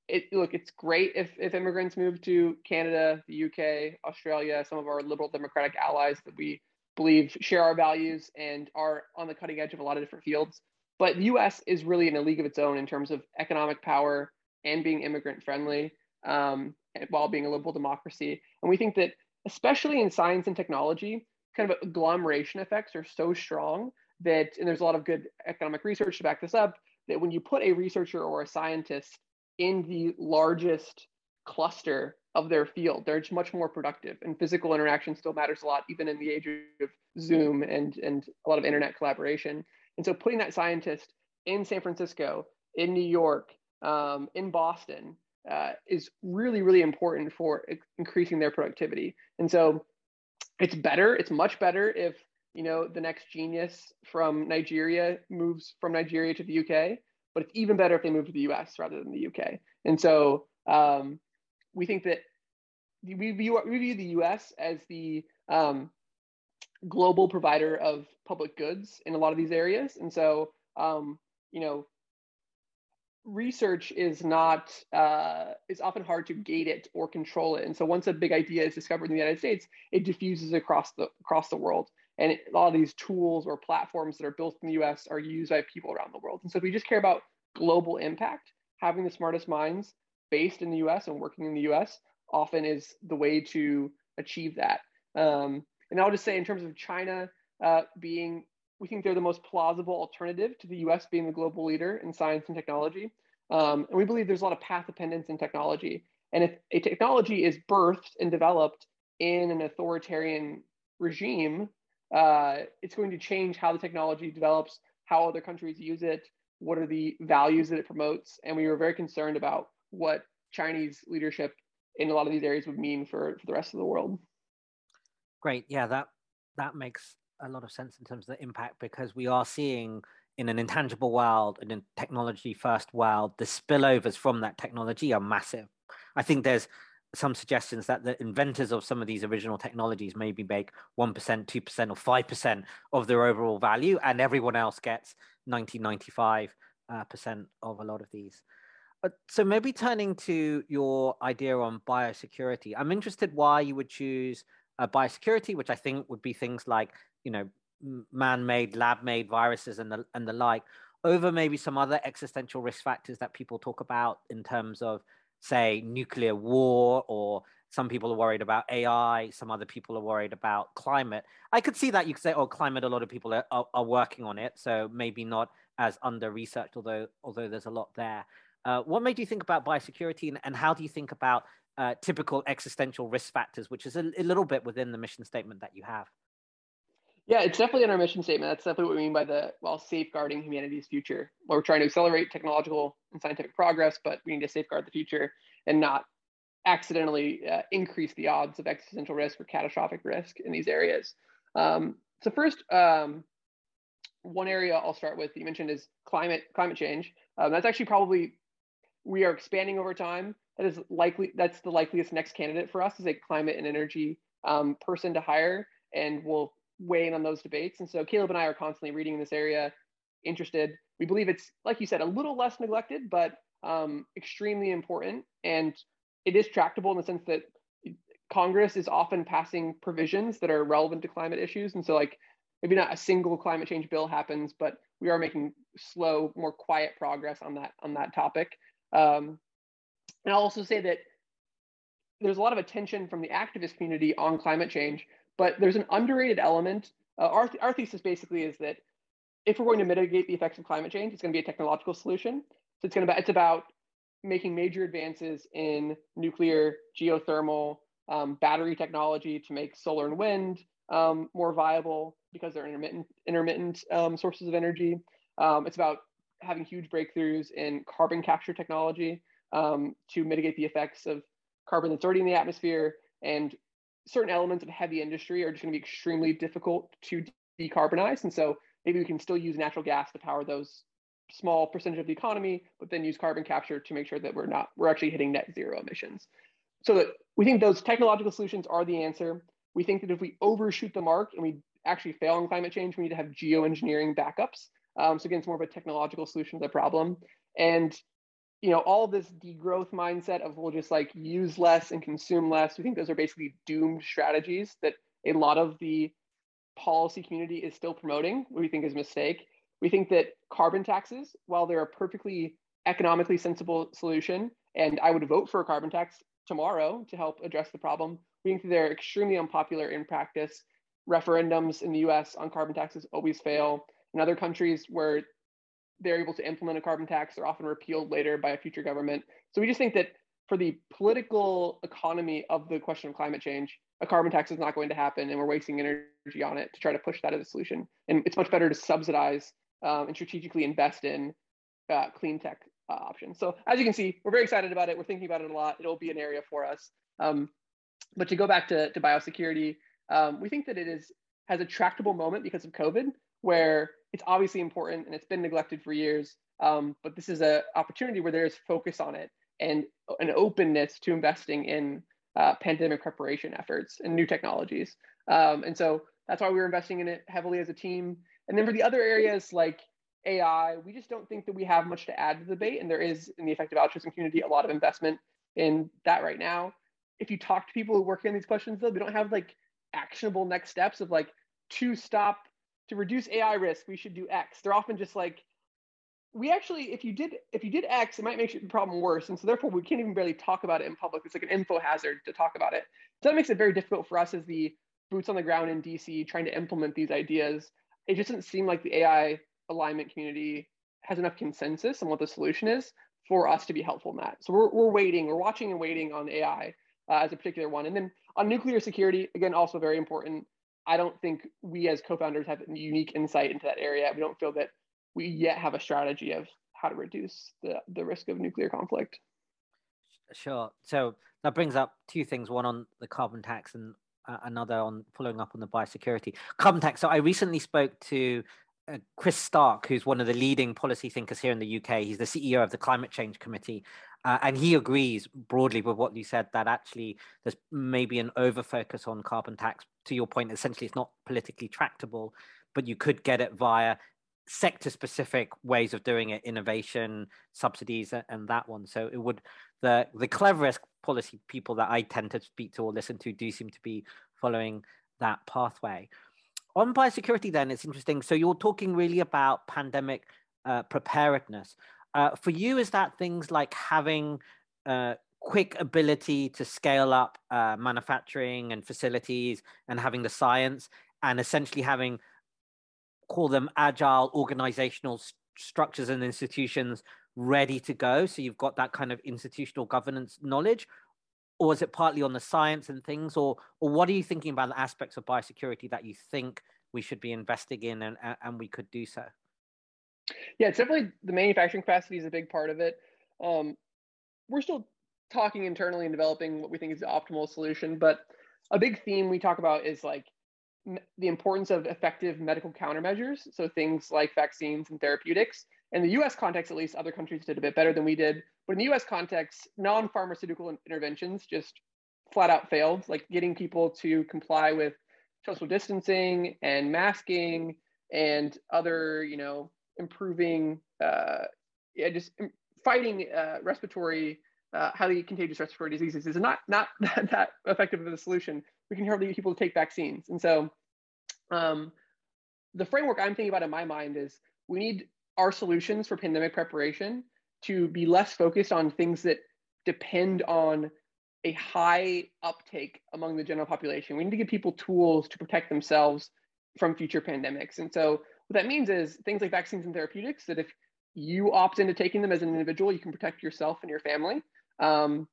it look it's great if if immigrants move to Canada, the UK, Australia, some of our liberal democratic allies that we believe share our values and are on the cutting edge of a lot of different fields. But the US is really in a league of its own in terms of economic power and being immigrant friendly um, while being a liberal democracy. And we think that, especially in science and technology, kind of agglomeration effects are so strong that, and there's a lot of good economic research to back this up, that when you put a researcher or a scientist in the largest cluster of their field. They're much more productive, and physical interaction still matters a lot, even in the age of Zoom and and a lot of internet collaboration. And so, putting that scientist in San Francisco, in New York, um, in Boston, uh, is really really important for increasing their productivity. And so, it's better. It's much better if you know the next genius from Nigeria moves from Nigeria to the UK, but it's even better if they move to the US rather than the UK. And so. Um, we think that we view, we view the US as the um, global provider of public goods in a lot of these areas. And so, um, you know, research is not uh, is often hard to gate it or control it and so once a big idea is discovered in the united states it diffuses across the across the world and a lot of these tools or platforms that are built in the us are used by people around the world and so if we just care about global impact having the smartest minds based in the us and working in the us often is the way to achieve that. Um, and I'll just say, in terms of China uh, being, we think they're the most plausible alternative to the US being the global leader in science and technology. Um, and we believe there's a lot of path dependence in technology. And if a technology is birthed and developed in an authoritarian regime, uh, it's going to change how the technology develops, how other countries use it, what are the values that it promotes. And we were very concerned about what Chinese leadership in a lot of these areas would mean for, for the rest of the world. Great. Yeah, that that makes a lot of sense in terms of the impact because we are seeing in an intangible world and in technology first world, the spillovers from that technology are massive. I think there's some suggestions that the inventors of some of these original technologies maybe make 1%, 2%, or 5% of their overall value, and everyone else gets 90, 95% uh, of a lot of these. Uh, so maybe turning to your idea on biosecurity, I'm interested why you would choose uh, biosecurity, which I think would be things like you know man-made, lab-made viruses and the and the like, over maybe some other existential risk factors that people talk about in terms of say nuclear war or some people are worried about AI, some other people are worried about climate. I could see that you could say, oh, climate, a lot of people are, are, are working on it. So maybe not as under researched, although although there's a lot there. Uh, what made you think about biosecurity and, and how do you think about uh, typical existential risk factors, which is a, a, little bit within the mission statement that you have? Yeah, it's definitely in our mission statement. That's definitely what we mean by the while safeguarding humanity's future. Well, we're trying to accelerate technological and scientific progress, but we need to safeguard the future and not accidentally uh, increase the odds of existential risk or catastrophic risk in these areas. Um, so first, um, one area I'll start with you mentioned is climate climate change. Um, that's actually probably we are expanding over time. That is likely that's the likeliest next candidate for us is a climate and energy um, person to hire, and we'll weigh in on those debates. And so Caleb and I are constantly reading in this area, interested. We believe it's like you said, a little less neglected, but um, extremely important, and it is tractable in the sense that Congress is often passing provisions that are relevant to climate issues, and so like maybe not a single climate change bill happens, but we are making slow, more quiet progress on that on that topic. Um, and I'll also say that there's a lot of attention from the activist community on climate change, but there's an underrated element. Uh, our, our thesis basically is that if we're going to mitigate the effects of climate change, it's going to be a technological solution. So it's going to be, it's about making major advances in nuclear, geothermal, um, battery technology to make solar and wind um, more viable because they're intermittent intermittent um, sources of energy. Um, it's about having huge breakthroughs in carbon capture technology um, to mitigate the effects of carbon that's already in the atmosphere. And certain elements of heavy industry are just going to be extremely difficult to decarbonize. And so maybe we can still use natural gas to power those small percentage of the economy, but then use carbon capture to make sure that we're not we're actually hitting net zero emissions. So that we think those technological solutions are the answer. We think that if we overshoot the mark and we actually fail on climate change, we need to have geoengineering backups um, so again, it's more of a technological solution to the problem. And you know, all this degrowth mindset of we'll just like use less and consume less. We think those are basically doomed strategies that a lot of the policy community is still promoting, we think is a mistake. We think that carbon taxes, while they're a perfectly economically sensible solution, and I would vote for a carbon tax tomorrow to help address the problem, we think they're extremely unpopular in practice. Referendums in the US on carbon taxes always fail. In other countries where they're able to implement a carbon tax, they're often repealed later by a future government. So we just think that for the political economy of the question of climate change, a carbon tax is not going to happen, and we're wasting energy on it to try to push that as a solution. And it's much better to subsidize um, and strategically invest in uh, clean tech uh, options. So as you can see, we're very excited about it. We're thinking about it a lot. It'll be an area for us. Um, but to go back to, to biosecurity, um, we think that it is has a tractable moment because of COVID, where it's obviously important and it's been neglected for years. Um, but this is an opportunity where there's focus on it and an openness to investing in uh, pandemic preparation efforts and new technologies. Um, and so that's why we are investing in it heavily as a team. And then for the other areas like AI, we just don't think that we have much to add to the debate. And there is in the effective altruism community a lot of investment in that right now. If you talk to people who work in these questions, though, they don't have like actionable next steps of like to stop to reduce AI risk, we should do X. They're often just like, we actually, if you did, if you did X, it might make the problem worse, and so therefore we can't even barely talk about it in public. It's like an info hazard to talk about it. So that makes it very difficult for us as the boots on the ground in DC trying to implement these ideas. It just doesn't seem like the AI alignment community has enough consensus on what the solution is for us to be helpful in that. So we're, we're waiting, we're watching and waiting on AI uh, as a particular one. And then on nuclear security, again, also very important. I don't think we as co-founders have unique insight into that area. We don't feel that we yet have a strategy of how to reduce the, the risk of nuclear conflict. Sure. So that brings up two things: one on the carbon tax, and uh, another on following up on the biosecurity carbon tax. So I recently spoke to uh, Chris Stark, who's one of the leading policy thinkers here in the UK. He's the CEO of the Climate Change Committee, uh, and he agrees broadly with what you said that actually there's maybe an over focus on carbon tax. To your point, essentially, it's not politically tractable, but you could get it via sector specific ways of doing it innovation subsidies and that one. So it would the the cleverest policy people that i tend to speak to or listen to do seem to be following that pathway. On biosecurity then it's interesting. So you're talking really about pandemic uh, preparedness uh, for you is that things like having uh, quick ability to scale up uh, manufacturing and facilities and having the science and essentially having call them agile organizational st- structures and institutions ready to go so you've got that kind of institutional governance knowledge? Or is it partly on the science and things or or what are you thinking about the aspects of biosecurity that you think we should be investing in and and we could do so yeah it's definitely the manufacturing capacity is a big part of it um, we're still talking internally and developing what we think is the optimal solution but a big theme we talk about is like the importance of effective medical countermeasures, so things like vaccines and therapeutics. In the US context, at least, other countries did a bit better than we did. But in the US context, non pharmaceutical interventions just flat out failed, like getting people to comply with social distancing and masking and other, you know, improving, uh, yeah, just fighting uh, respiratory, uh, highly contagious respiratory diseases is not, not that, effective of a solution we can hardly get people to take vaccines. And so um, the framework I'm thinking about in my mind is we need our solutions for pandemic preparation to be less focused on things that depend on a high uptake among the general population. We need to give people tools to protect themselves from future pandemics. And so what that means is things like vaccines and therapeutics that if you opt into taking them as an individual, you can protect yourself and your family. Um,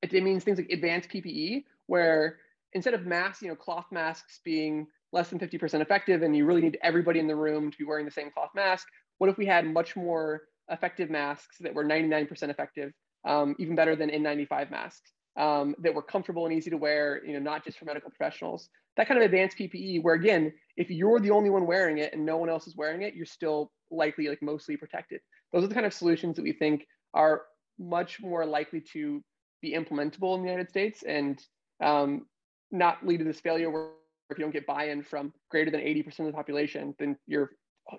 it, it means things like advanced PPE, where instead of masks, you know, cloth masks being less than 50% effective and you really need everybody in the room to be wearing the same cloth mask, what if we had much more effective masks that were 99% effective, um, even better than N95 masks um, that were comfortable and easy to wear, you know, not just for medical professionals. That kind of advanced PPE, where again, if you're the only one wearing it and no one else is wearing it, you're still likely like mostly protected. Those are the kind of solutions that we think are much more likely to be implementable in the United States and um, not lead to this failure where if you don't get buy-in from greater than 80% of the population, then your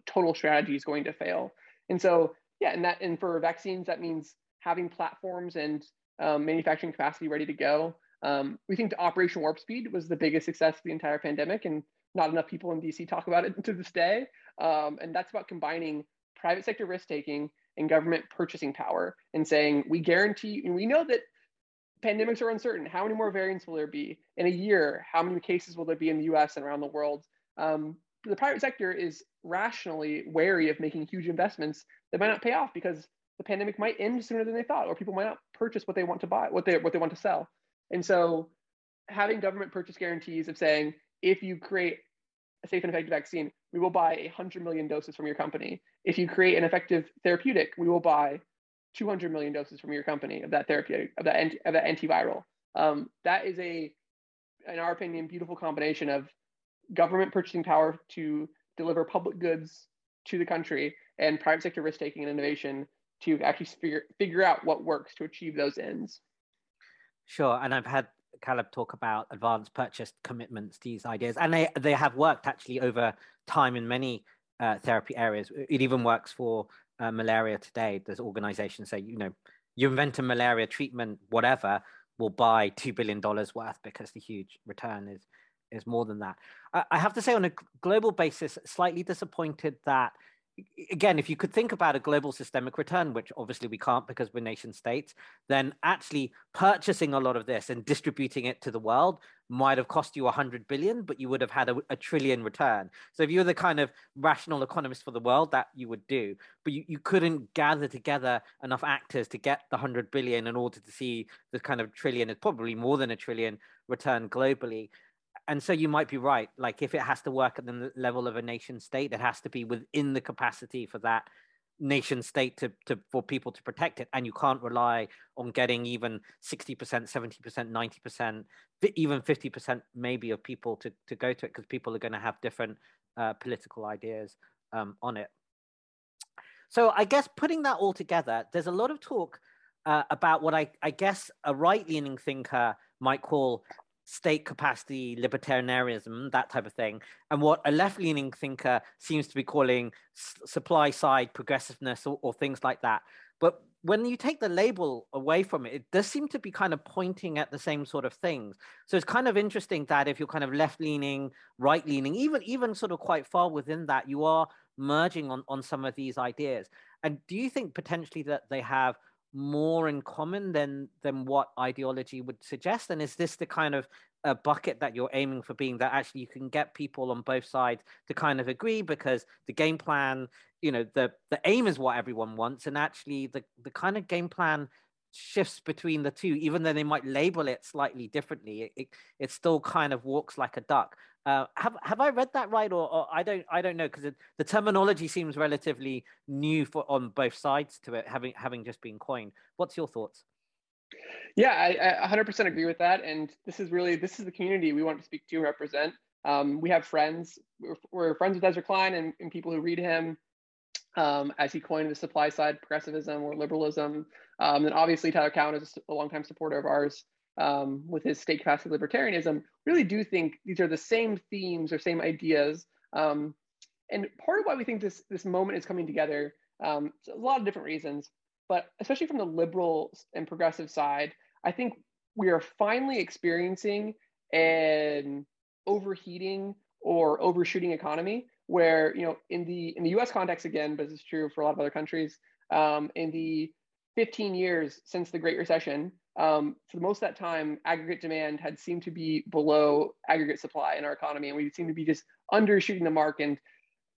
total strategy is going to fail. And so, yeah, and that and for vaccines, that means having platforms and um, manufacturing capacity ready to go. Um, we think the Operation Warp Speed was the biggest success of the entire pandemic, and not enough people in DC talk about it to this day. Um, and that's about combining private sector risk taking and government purchasing power and saying we guarantee and we know that pandemics are uncertain. How many more variants will there be in a year? How many cases will there be in the US and around the world? Um, the private sector is rationally wary of making huge investments that might not pay off because the pandemic might end sooner than they thought, or people might not purchase what they want to buy, what they what they want to sell. And so having government purchase guarantees of saying if you create a safe and effective vaccine, we will buy 100 million doses from your company. If you create an effective therapeutic, we will buy 200 million doses from your company of that therapeutic, of that, anti, of that antiviral. Um, that is a, in our opinion, beautiful combination of government purchasing power to deliver public goods to the country and private sector risk taking and innovation to actually figure, figure out what works to achieve those ends. Sure. And I've had Caleb talk about advanced purchase commitments, these ideas, and they, they have worked actually over time in many uh, therapy areas. It even works for uh, malaria today. There's organizations say, you know, you invent a malaria treatment, whatever, will buy $2 billion worth because the huge return is, is more than that. I, I have to say, on a global basis, slightly disappointed that again, if you could think about a global systemic return, which obviously we can't because we're nation states, then actually purchasing a lot of this and distributing it to the world might have cost you 100 billion, but you would have had a, a trillion return. So if you're the kind of rational economist for the world, that you would do, but you, you couldn't gather together enough actors to get the 100 billion in order to see the kind of trillion, it's probably more than a trillion return globally and so you might be right. Like if it has to work at the level of a nation state, it has to be within the capacity for that nation state to, to for people to protect it and you can't rely on getting even 60% 70% 90% even 50% maybe of people to, to go to it because people are going to have different uh, political ideas um, on it so i guess putting that all together there's a lot of talk uh, about what I, I guess a right-leaning thinker might call state capacity libertarianism, that type of thing, and what a left leaning thinker seems to be calling supply side progressiveness or, or, things like that. But when you take the label away from it, it does seem to be kind of pointing at the same sort of things. So it's kind of interesting that if you're kind of left leaning, right leaning, even even sort of quite far within that, you are merging on, on some of these ideas. And do you think potentially that they have more in common than than what ideology would suggest? And is this the kind of a bucket that you're aiming for being that actually you can get people on both sides to kind of agree because the game plan you know the the aim is what everyone wants and actually the the kind of game plan shifts between the two even though they might label it slightly differently it, it, it still kind of walks like a duck uh, have have I read that right, or, or I don't I don't know because the terminology seems relatively new for on both sides to it, having having just been coined. What's your thoughts? Yeah, I, I 100% agree with that, and this is really this is the community we want to speak to represent. Um, we have friends. We're, we're, friends with Ezra Klein and, and people who read him um, as he coined the supply side progressivism or liberalism. Um, and obviously, Tyler Cowen is a longtime supporter of ours um, with his state capacity libertarianism, really do think these are the same themes or same ideas. Um, and part of why we think this this moment is coming together, um, a lot of different reasons, but especially from the liberal and progressive side, I think we are finally experiencing an overheating or overshooting economy where you know in the in the US context again but is true for a lot of other countries um, in the 15 years since the Great Recession, um, for most of that time, aggregate demand had seemed to be below aggregate supply in our economy, and we seemed to be just undershooting the mark. And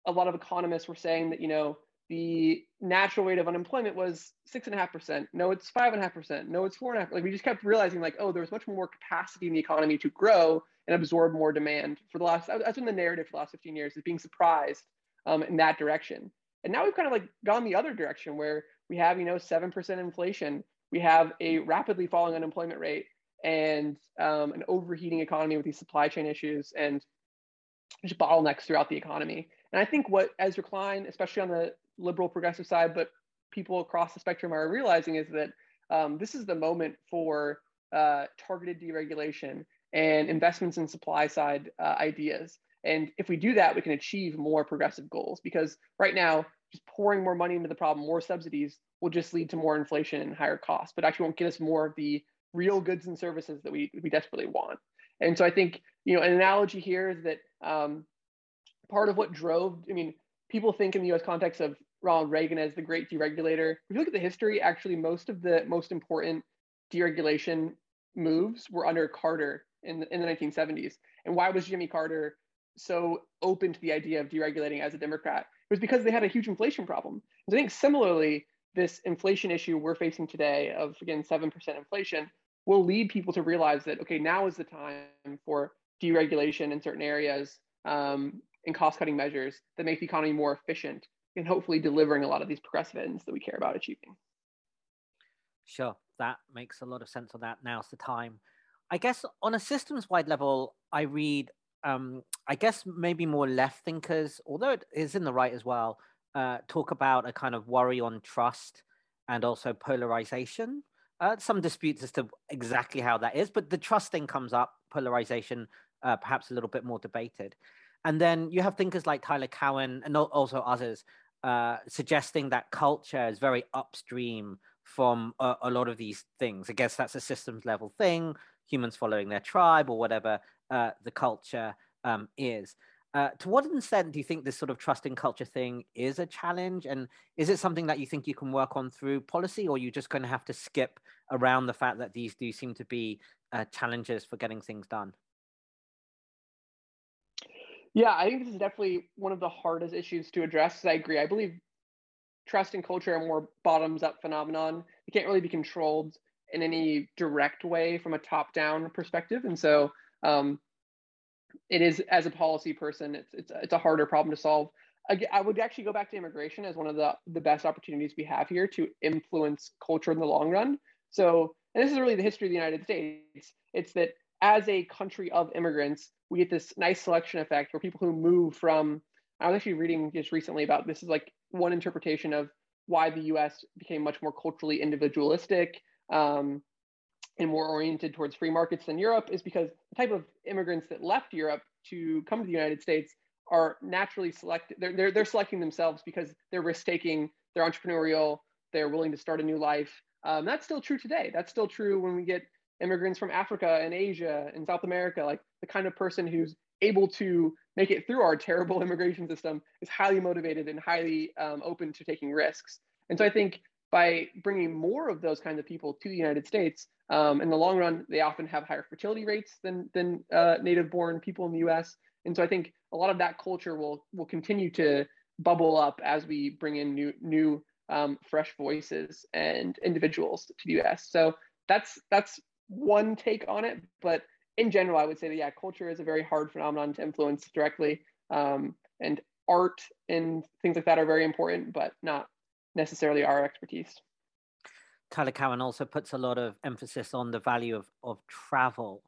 a lot of economists were saying that you know the natural rate of unemployment was six and a half percent. No, it's five and a half percent. No, it's four and a half. Like we just kept realizing, like, oh, there's much more capacity in the economy to grow and absorb more demand. For the last, that's been the narrative for the last 15 years, is being surprised um, in that direction. And now we've kind of like gone the other direction where we have, you know, 7% inflation. We have a rapidly falling unemployment rate and um, an overheating economy with these supply chain issues and just bottlenecks throughout the economy. And I think what Ezra Klein, especially on the liberal progressive side, but people across the spectrum are realizing is that um, this is the moment for uh, targeted deregulation and investments in supply side uh, ideas. And if we do that, we can achieve more progressive goals because right now just pouring more money into the problem, more subsidies will just lead to more inflation and higher costs, but actually won't get us more of the real goods and services that we, we desperately want. And so I think, you know, an analogy here is that um, part of what drove, I mean, people think in the US context of Ronald Reagan as the great deregulator. If you look at the history, actually most of the most important deregulation moves were under Carter in the, in the 1970s. And why was Jimmy Carter so open to the idea of deregulating as a Democrat? It was because they had a huge inflation problem. And I think similarly, this inflation issue we're facing today of again 7% inflation will lead people to realize that okay now is the time for deregulation in certain areas um, and cost cutting measures that make the economy more efficient and hopefully delivering a lot of these progressive ends that we care about achieving sure that makes a lot of sense on that now's the time i guess on a systems wide level i read um, i guess maybe more left thinkers although it is in the right as well uh, talk about a kind of worry on trust and also polarization. Uh, some disputes as to exactly how that is, but the trust thing comes up, polarization, uh, perhaps a little bit more debated. And then you have thinkers like Tyler Cowen and also others uh, suggesting that culture is very upstream from a, a, lot of these things. I guess that's a systems level thing, humans following their tribe or whatever uh, the culture um, is. Uh, to what extent do you think this sort of trust trusting culture thing is a challenge? And is it something that you think you can work on through policy, or are you just going to have to skip around the fact that these do seem to be uh, challenges for getting things done? Yeah, I think this is definitely one of the hardest issues to address. I agree. I believe trust and culture are more bottoms up phenomenon. It can't really be controlled in any direct way from a top down perspective. And so, um, it is as a policy person, it's it's it's a harder problem to solve. I, would actually go back to immigration as one of the the best opportunities we have here to influence culture in the long run. So, and this is really the history of the United States. It's that as a country of immigrants, we get this nice selection effect where people who move from. I was actually reading just recently about this is like one interpretation of why the U.S. became much more culturally individualistic. Um, and more oriented towards free markets than Europe is because the type of immigrants that left Europe to come to the United States are naturally selected. They're, they're, they're selecting themselves because they're risk taking, they're entrepreneurial, they're willing to start a new life. Um, that's still true today. That's still true when we get immigrants from Africa and Asia and South America. Like the kind of person who's able to make it through our terrible immigration system is highly motivated and highly um, open to taking risks. And so I think by bringing more of those kinds of people to the United States, um, in the long run, they often have higher fertility rates than than uh, native-born people in the U.S. And so I think a lot of that culture will will continue to bubble up as we bring in new new um, fresh voices and individuals to the U.S. So that's that's one take on it. But in general, I would say that yeah, culture is a very hard phenomenon to influence directly, um, and art and things like that are very important, but not necessarily our expertise. Tyler Cowen also puts a lot of emphasis on the value of, of travel.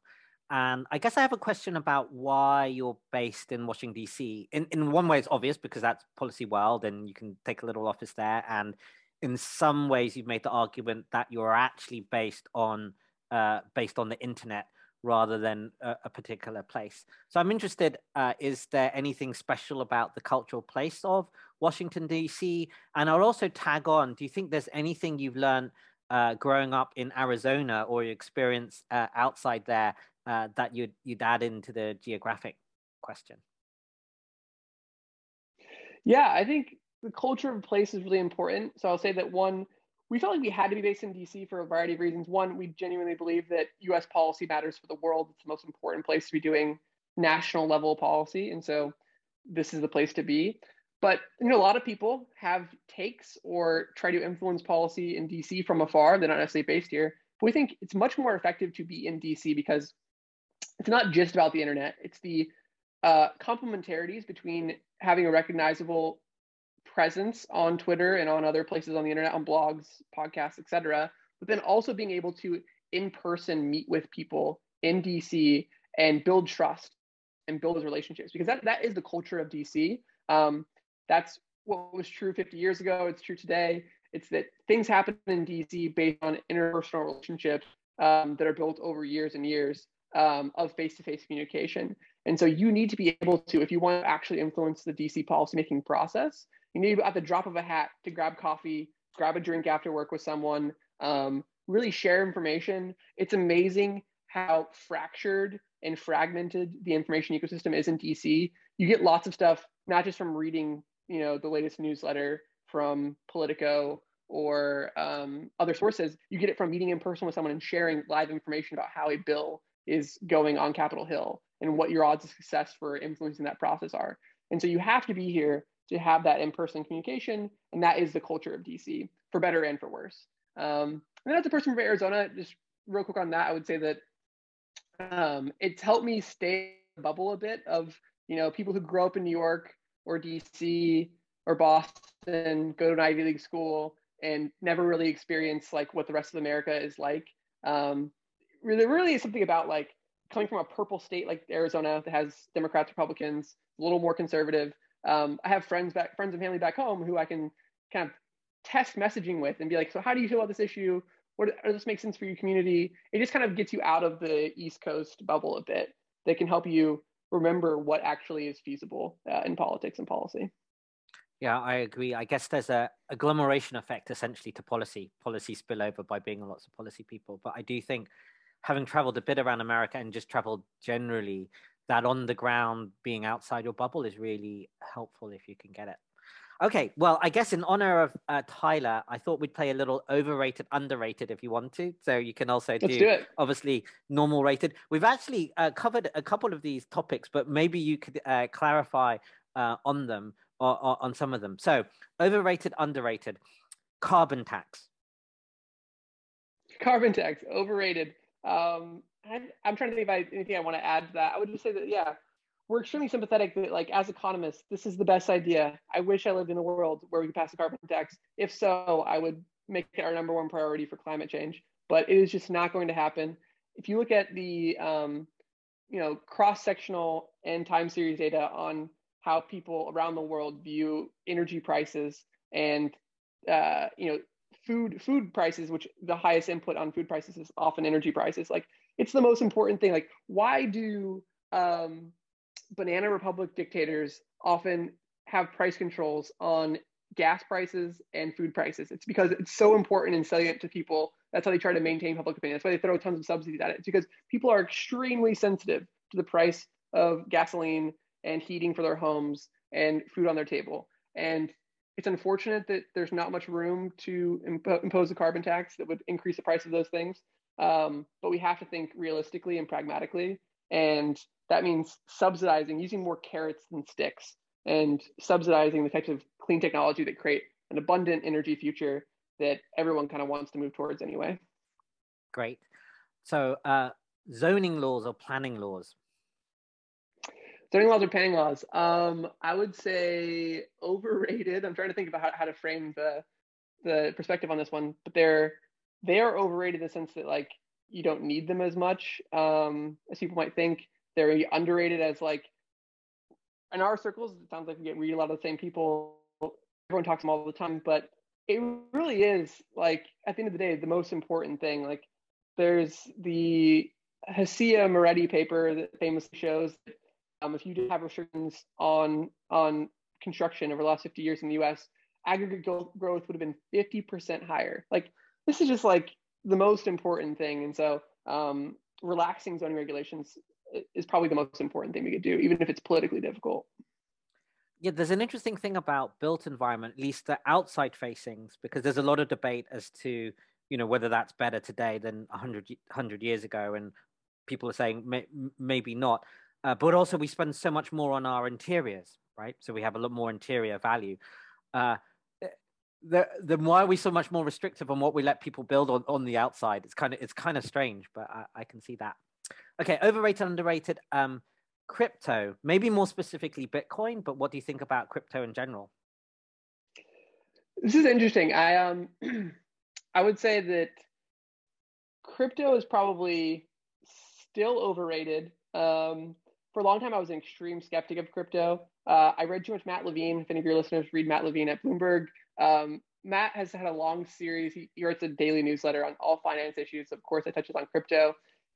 And I guess I have a question about why you're based in Washington, D.C. In, in one way, it's obvious because that's policy world and you can take a little office there. And in some ways, you've made the argument that you're actually based on uh, based on the internet rather than a, a particular place. So I'm interested, uh, is there anything special about the cultural place of Washington, D.C.? And I'll also tag on, do you think there's anything you've learned uh, growing up in Arizona or your experience uh, outside there uh, that you'd, you'd add into the geographic question? Yeah, I think the culture of a place is really important. So I'll say that one, we felt like we had to be based in DC for a variety of reasons. One, we genuinely believe that US policy matters for the world. It's the most important place to be doing national level policy. And so this is the place to be. But you know, a lot of people have takes or try to influence policy in DC from afar. They're not necessarily based here. But we think it's much more effective to be in DC because it's not just about the internet. It's the uh, complementarities between having a recognizable presence on Twitter and on other places on the internet, on blogs, podcasts, etc. But then also being able to in person meet with people in DC and build trust and build those relationships because that, that is the culture of DC. Um, that's what was true 50 years ago. It's true today. It's that things happen in DC based on interpersonal relationships um, that are built over years and years um, of face-to-face communication. And so you need to be able to, if you want to actually influence the DC policymaking process, you need at the drop of a hat to grab coffee, grab a drink after work with someone, um, really share information. It's amazing how fractured and fragmented the information ecosystem is in DC. You get lots of stuff, not just from reading, you know, the latest newsletter from Politico or um, other sources. You get it from meeting in person with someone and sharing live information about how a bill is going on Capitol Hill and what your odds of success for influencing that process are. And so you have to be here to have that in-person communication, and that is the culture of DC, for better and for worse. Um, and then as a person from Arizona, just real quick on that, I would say that um, it's helped me stay bubble a bit of you know people who grow up in New York or DC or Boston, go to an Ivy League school, and never really experience like what the rest of America is like. Um, really, really is something about like coming from a purple state like Arizona that has Democrats, Republicans, a little more conservative. Um, I have friends back, friends and family back home who I can kind of test messaging with and be like, so how do you feel about this issue? What does this make sense for your community? It just kind of gets you out of the East Coast bubble a bit. That can help you remember what actually is feasible uh, in politics and policy. Yeah, I agree. I guess there's a agglomeration effect essentially to policy, policy spillover by being lots of policy people. But I do think having traveled a bit around America and just traveled generally, that on the ground being outside your bubble is really helpful if you can get it. Okay, well, I guess in honor of uh, Tyler, I thought we'd play a little overrated, underrated if you want to. So you can also do, do obviously normal rated. We've actually uh, covered a couple of these topics, but maybe you could uh, clarify uh, on them or, or, on some of them. So overrated, underrated, carbon tax. Carbon tax, overrated. Um, I, I'm trying to think I anything I want to add to that. I would just say that yeah, we're extremely sympathetic that like as economists this is the best idea. I wish i lived in a world where we could pass a carbon tax. If so i would make it our number one priority for climate change but it is just not going to happen. If you look at the um, you know cross-sectional and time series data on how people around the world view energy prices and uh, you know food food prices which the highest input on food prices is often energy prices like it's the most important thing like why do um, banana republic dictators often have price controls on gas prices and food prices. It's because it's so important and salient to people. That's how they try to maintain public opinion. That's why they throw tons of subsidies at it. It's because people are extremely sensitive to the price of gasoline and heating for their homes and food on their table. And it's unfortunate that there's not much room to imp- impose a carbon tax that would increase the price of those things. Um, but we have to think realistically and pragmatically. And that means subsidizing, using more carrots than sticks, and subsidizing the types of clean technology that create an abundant energy future that everyone kind of wants to move towards anyway. Great. So, uh, zoning laws or planning laws? Zoning laws or planning laws? Um, I would say overrated. I'm trying to think about how, how to frame the the perspective on this one, but they're they are overrated in the sense that like you don't need them as much um, as people might think. They're underrated as like in our circles. It sounds like we get read a lot of the same people. Everyone talks them all the time, but it really is like at the end of the day the most important thing. Like there's the Hsieh-Moretti paper that famously shows that um, if you did have restrictions on on construction over the last 50 years in the U.S., aggregate growth would have been 50% higher. Like this is just like the most important thing. And so um, relaxing zoning regulations is probably the most important thing we could do, even if it's politically difficult. Yeah, there's an interesting thing about built environment, at least the outside facings, because there's a lot of debate as to, you know, whether that's better today than 100, 100 years ago. And people are saying may, maybe not. Uh, but also, we spend so much more on our interiors, right? So we have a lot more interior value. Uh, the, then why are we so much more restrictive on what we let people build on, on the outside? It's kind of it's kind of strange, but I, I can see that. Okay, overrated, underrated. Um, crypto, maybe more specifically Bitcoin, but what do you think about crypto in general? This is interesting. I um, I would say that crypto is probably still overrated. Um, for a long time, I was an extreme skeptic of crypto. Uh, I read too much Matt Levine. If any of your listeners read Matt Levine at Bloomberg, um, Matt has had a long series. He, he, writes a daily newsletter on all finance issues. Of course, it touches on crypto.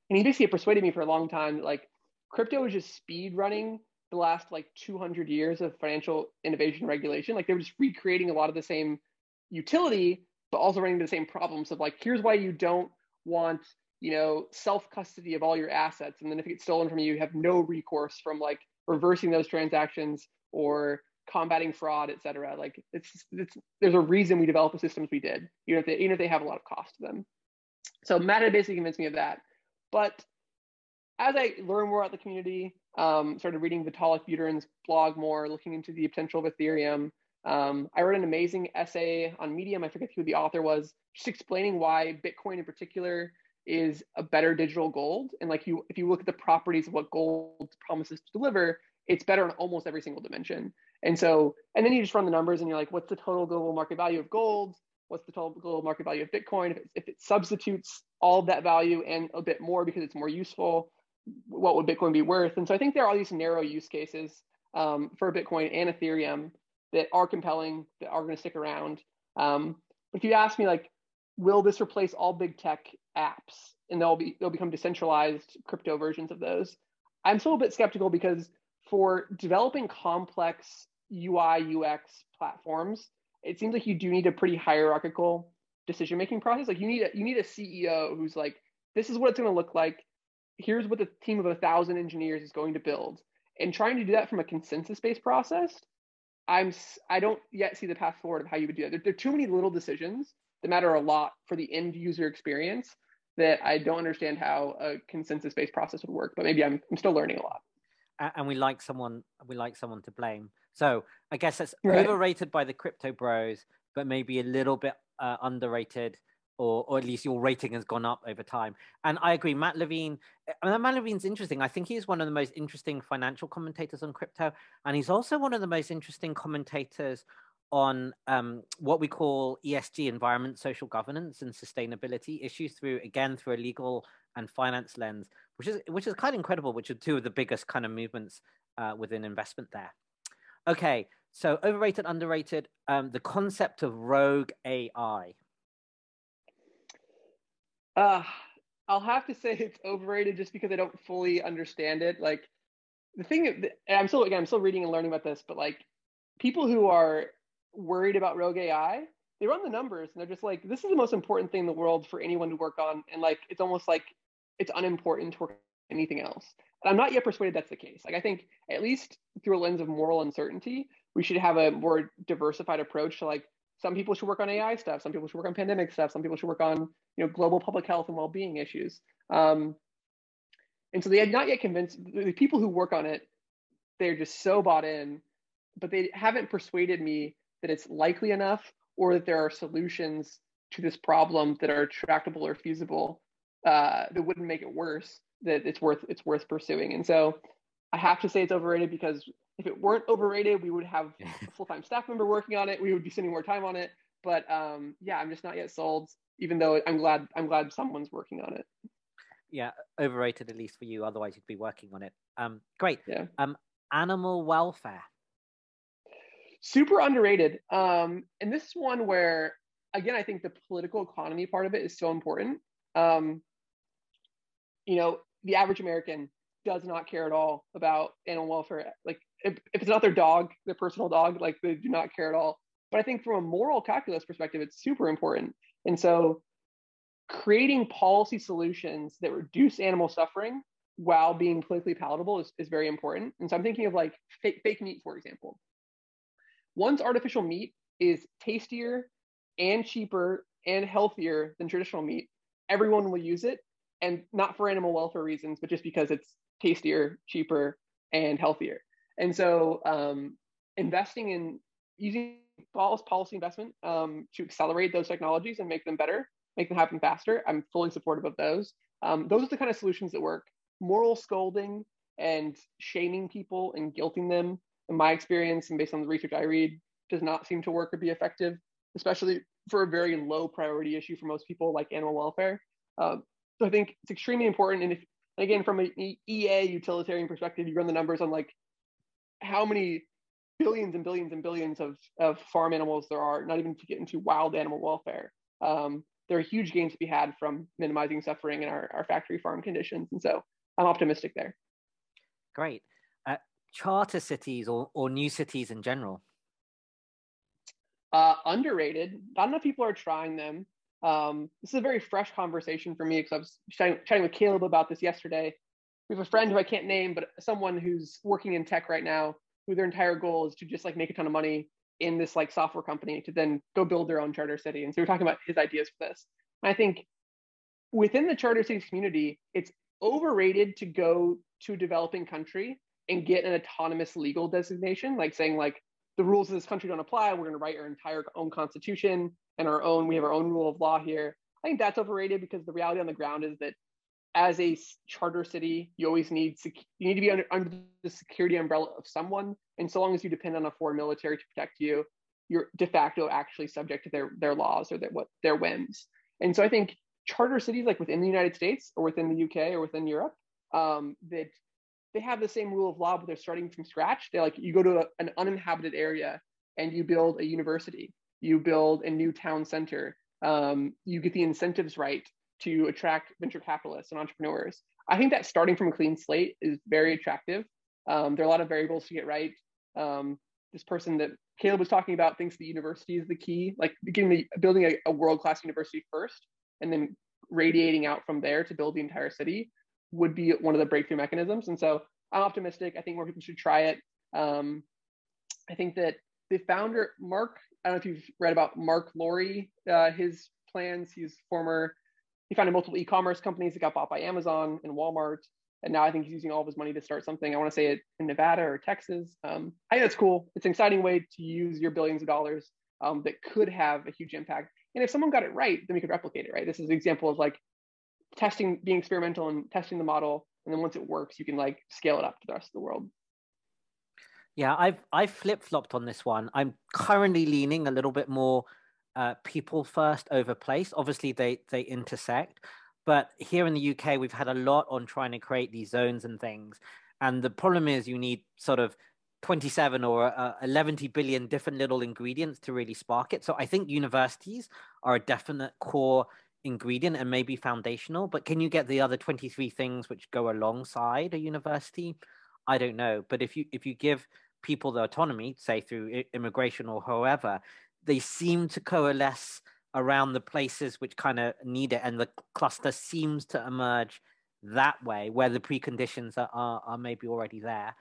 And he basically persuaded me for a long time that like crypto is just speed running the last like 200 years of financial innovation regulation. Like they were just recreating a lot of the same utility, but also running into the same problems of like, here's why you don't want, you know, self custody of all your assets. And then if it gets stolen from you, you have no recourse from like reversing those transactions or combating fraud, et cetera. Like it's, it's there's a reason we developed the systems we did, even if they, even if they have a lot of cost to them. So Matt had basically convinced me of that. But as I learned more about the community, Um, started reading Vitalik Buterin's blog more, looking into the potential of Ethereum. Um, I wrote an amazing essay on Medium. I forget who the author was, just explaining why Bitcoin in particular is a better digital gold. And like you, if you look at the properties of what gold promises to deliver, it's better in almost every single dimension. And so, and then you just run the numbers and you're like, what's the total global market value of gold? What's the total global market value of Bitcoin? If it, if it substitutes all of that value and a bit more because it's more useful, what would Bitcoin be worth? And so I think there are all these narrow use cases um, for Bitcoin and Ethereum that are compelling, that are going to stick around. Um, but if you ask me, like, will this replace all big tech apps and they'll be they'll become decentralized crypto versions of those? I'm still a bit skeptical because for developing complex UI UX platforms, it seems like you do need a pretty hierarchical decision making process. Like you need a you need a CEO who's like, this is what it's going to look like. Here's what the team of a thousand engineers is going to build. And trying to do that from a consensus based process I'm I don't yet see the path forward of how you would do that. There, there, are too many little decisions that matter a lot for the end user experience that I don't understand how a consensus based process would work. But maybe I'm I'm still learning a lot. And we like someone we like someone to blame. So I guess that's right. overrated by the crypto bros, but maybe a little bit uh, underrated or, or at least your rating has gone up over time. And I agree, Matt Levine. I mean, Matt Levine's interesting. I think he's one of the most interesting financial commentators on crypto, and he's also one of the most interesting commentators on um, what we call ESG, environment, social governance, and sustainability issues through again through a legal and finance lens, which is which is kind of incredible. Which are two of the biggest kind of movements uh, within investment there. Okay, so overrated, underrated. Um, the concept of rogue AI. Uh, I'll have to say it's overrated just because I don't fully understand it. Like the thing, I'm still again, I'm still reading and learning about this, but like people who are worried about rogue AI, they run the numbers and they're just like, this is the most important thing in the world for anyone to work on, and like it's almost like it's unimportant to work on anything else. And I'm not yet persuaded that's the case. Like I think at least through a lens of moral uncertainty, we should have a more diversified approach to like some people should work on AI stuff. Some people should work on pandemic stuff. Some people should work on you know global public health and well-being issues. Um, and so they had not yet convinced the people who work on it. They're just so bought in, but they haven't persuaded me that it's likely enough or that there are solutions to this problem that are tractable or feasible uh, that wouldn't make it worse. That it's worth it's worth pursuing. And so I have to say it's overrated because if it weren't overrated, we would have a full time staff member working on it. We would be spending more time on it. But um, yeah, I'm just not yet sold. Even though I'm glad I'm glad someone's working on it. Yeah, overrated at least for you. Otherwise, you'd be working on it. Um, great. Yeah. Um, animal welfare. Super underrated. Um, and this is one where, again, I think the political economy part of it is so important. Um, you know, the average American does not care at all about animal welfare. Like if, if it's not their dog, their personal dog, like they do not care at all. But I think from a moral calculus perspective, it's super important. And so creating policy solutions that reduce animal suffering while being politically palatable is, is very important. And so I'm thinking of like fake, fake meat, for example. Once artificial meat is tastier and cheaper and healthier than traditional meat, everyone will use it. And not for animal welfare reasons, but just because it's tastier, cheaper, and healthier. And so um, investing in using policy investment um, to accelerate those technologies and make them better, make them happen faster, I'm fully supportive of those. Um, those are the kind of solutions that work. Moral scolding and shaming people and guilting them, in my experience and based on the research I read, does not seem to work or be effective, especially for a very low priority issue for most people like animal welfare. Uh, so I think it's extremely important. And if again, from an EA utilitarian perspective, you run the numbers on like how many billions and billions and billions of, of farm animals there are, not even to get into wild animal welfare. Um, there are huge gains to be had from minimizing suffering in our, our factory farm conditions. And so I'm optimistic there. Great. Charter cities or, or new cities in general? Uh, underrated. Not enough people are trying them. Um, this is a very fresh conversation for me because I was chatting, chatting with Caleb about this yesterday. We have a friend who I can't name, but someone who's working in tech right now, who their entire goal is to just like make a ton of money in this like software company to then go build their own charter city. And so we're talking about his ideas for this. And I think within the charter cities community, it's overrated to go to a developing country and get an autonomous legal designation, like saying like the rules of this country don't apply. We're going to write our entire own constitution and our own. We have our own rule of law here. I think that's overrated because the reality on the ground is that as a charter city, you always need you need to be under, under the security umbrella of someone, and so long as you depend on a foreign military to protect you, you're de facto actually subject to their their laws or their what their whims. And so I think charter cities like within the United States or within the UK or within Europe um, that they have the same rule of law, but they're starting from scratch. They're like you go to a, an uninhabited area and you build a university, you build a new town center, um, you get the incentives right to attract venture capitalists and entrepreneurs. I think that starting from a clean slate is very attractive. Um, there are a lot of variables to get right. Um, this person that Caleb was talking about thinks the university is the key, like the, building a, a world class university first, and then radiating out from there to build the entire city would be one of the breakthrough mechanisms. And so I'm optimistic. I think more people should try it. Um, I think that the founder, Marc, I don't know if you've read about Marc Lore, uh, his plans. He's former he founded multiple e-commerce companies that got bought by Amazon and Walmart. And now I think he's using all of his money to start something. I want to say it in Nevada or Texas. Um, I think that's cool. It's an exciting way to use your billions of dollars um, that could have a huge impact. And if someone got it right, then we could replicate it, right? This is an example of like testing, being experimental and testing the model. And then once it works, you can like scale it up to the rest of the world. Yeah, I've I've flip flopped on this one. I'm currently leaning a little bit more uh, people first over place. Obviously, they they intersect, but here in the UK, we've had a lot on trying to create these zones and things. And the problem is, you need sort of 27 or uh, 11 billion different little ingredients to really spark it. So I think universities are a definite core ingredient and maybe foundational. But can you get the other 23 things which go alongside a university? I don't know. But if you if you give people the autonomy, say through immigration or however, they seem to coalesce around the places which kind of need it, and the cluster seems to emerge that way, where the preconditions are, are, are maybe already there.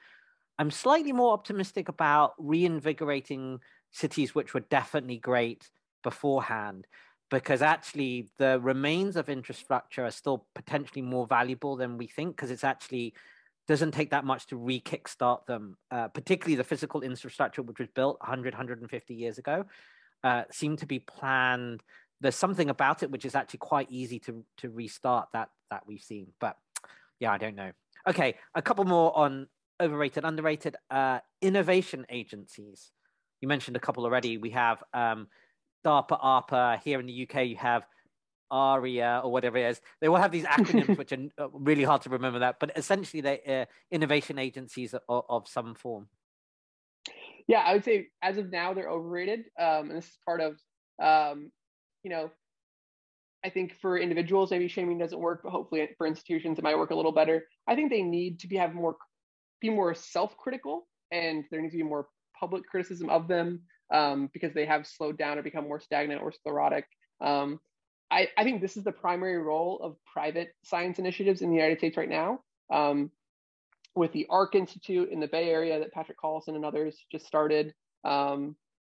I'm slightly more optimistic about reinvigorating cities which were definitely great beforehand, because actually the remains of infrastructure are still potentially more valuable than we think, because it's actually doesn't take that much to re-kickstart them, uh, particularly the physical infrastructure which was built 100, 150 years ago, uh, seemed to be planned. There's something about it which is actually quite easy to to restart that that we've seen. But yeah, I don't know. Okay, a couple more on overrated, underrated uh, innovation agencies. You mentioned a couple already. We have um, DARPA, ARPA. Here in the UK, you have ARIA or whatever it is. They all have these acronyms which are uh, really hard to remember that, but essentially they're uh, innovation agencies of, of, some form. Yeah, I would say as of now they're overrated, um, and this is part of, um, you know, I think for individuals maybe shaming doesn't work, but hopefully for institutions it might work a little better. I think they need to be have more, be more self-critical, and there needs to be more public criticism of them um, because they have slowed down or become more stagnant or sclerotic. Um, I, I think this is the primary role of private science initiatives in the United States right now. Um, with the ARC Institute in the Bay Area that Patrick Collison and others just started. Um,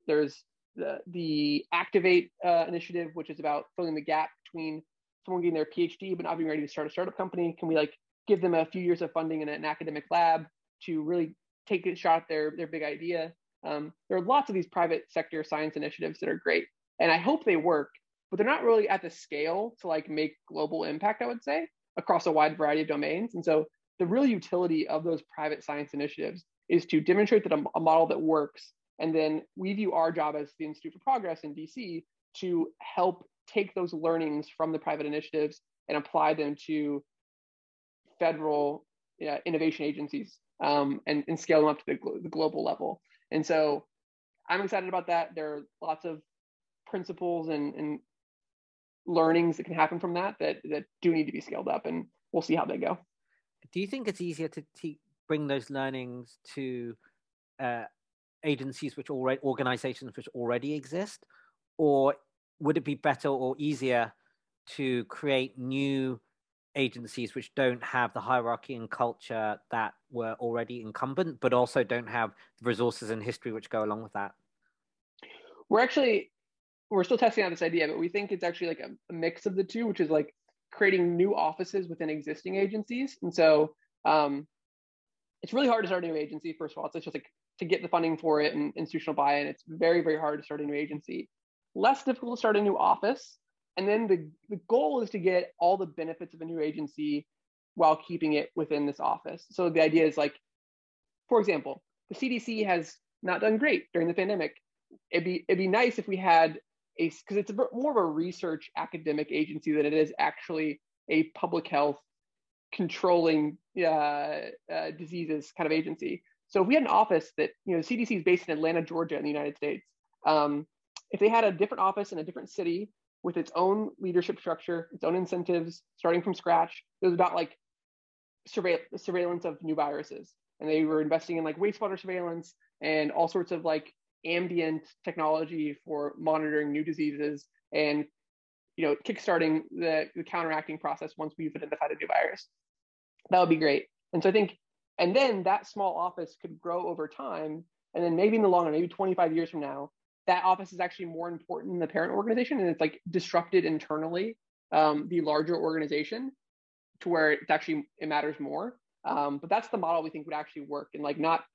there's the, the Activate uh, initiative, which is about filling the gap between someone getting their PhD but not being ready to start a startup company. Can we like give them a few years of funding in an academic lab to really take a shot at their, their big idea? Um, there are lots of these private sector science initiatives that are great, and I hope they work but they're not really at the scale to like make global impact, I would say, across a wide variety of domains. And so the real utility of those private science initiatives is to demonstrate that a, a model that works. And then we view our job as the Institute for Progress in DC to help take those learnings from the private initiatives and apply them to federal innovation agencies um, and, and, scale them up to the, the global level. And so I'm excited about that. There are lots of principles and, and learnings that can happen from that that that do need to be scaled up, and we'll see how they go. Do you think it's easier to te- bring those learnings to uh, agencies which already organizations which already exist, or would it be better or easier to create new agencies which don't have the hierarchy and culture that were already incumbent, but also don't have the resources and history which go along with that? We're actually we're still testing out this idea, but we think it's actually like a, a mix of the two, which is like creating new offices within existing agencies. And so Um, it's really hard to start a new agency. First of all, it's just like to get the funding for it and institutional buy-in. It's very, very hard to start a new agency. Less difficult to start a new office. And then the, the goal is to get all the benefits of a new agency while keeping it within this office. So the idea is like, for example, the CDC has not done great during the pandemic. It'd be it'd be nice if we had a because it's a, more of a research academic agency than it is actually a public health controlling uh, uh, diseases kind of agency. So if we had an office that you know CDC is based in Atlanta, Georgia, in the United States, um, if they had a different office in a different city with its own leadership structure, its own incentives, starting from scratch, it was about like surveil- surveillance of new viruses, and they were investing in like wastewater surveillance and all sorts of like ambient technology for monitoring new diseases and you know kickstarting the, the counteracting process once we've identified a new virus. That would be great. And so i think and then that small office could grow over time. And then maybe in the long run maybe 25 years from now that office is actually more important than the parent organization and it's like disrupted internally um, the larger organization to where it's actually it matters more. Um, but that's the model we think would actually work and like not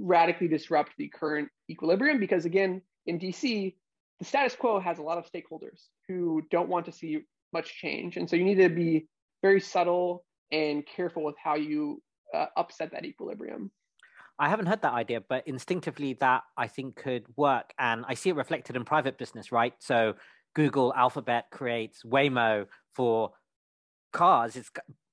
radically disrupt the current equilibrium because again in dc the status quo has a lot of stakeholders who don't want to see much change and so you need to be very subtle and careful with how you uh, upset that equilibrium I haven't heard that idea, but instinctively that I think could work. And I see it reflected in private business, right? So Google Alphabet creates Waymo for cars. It's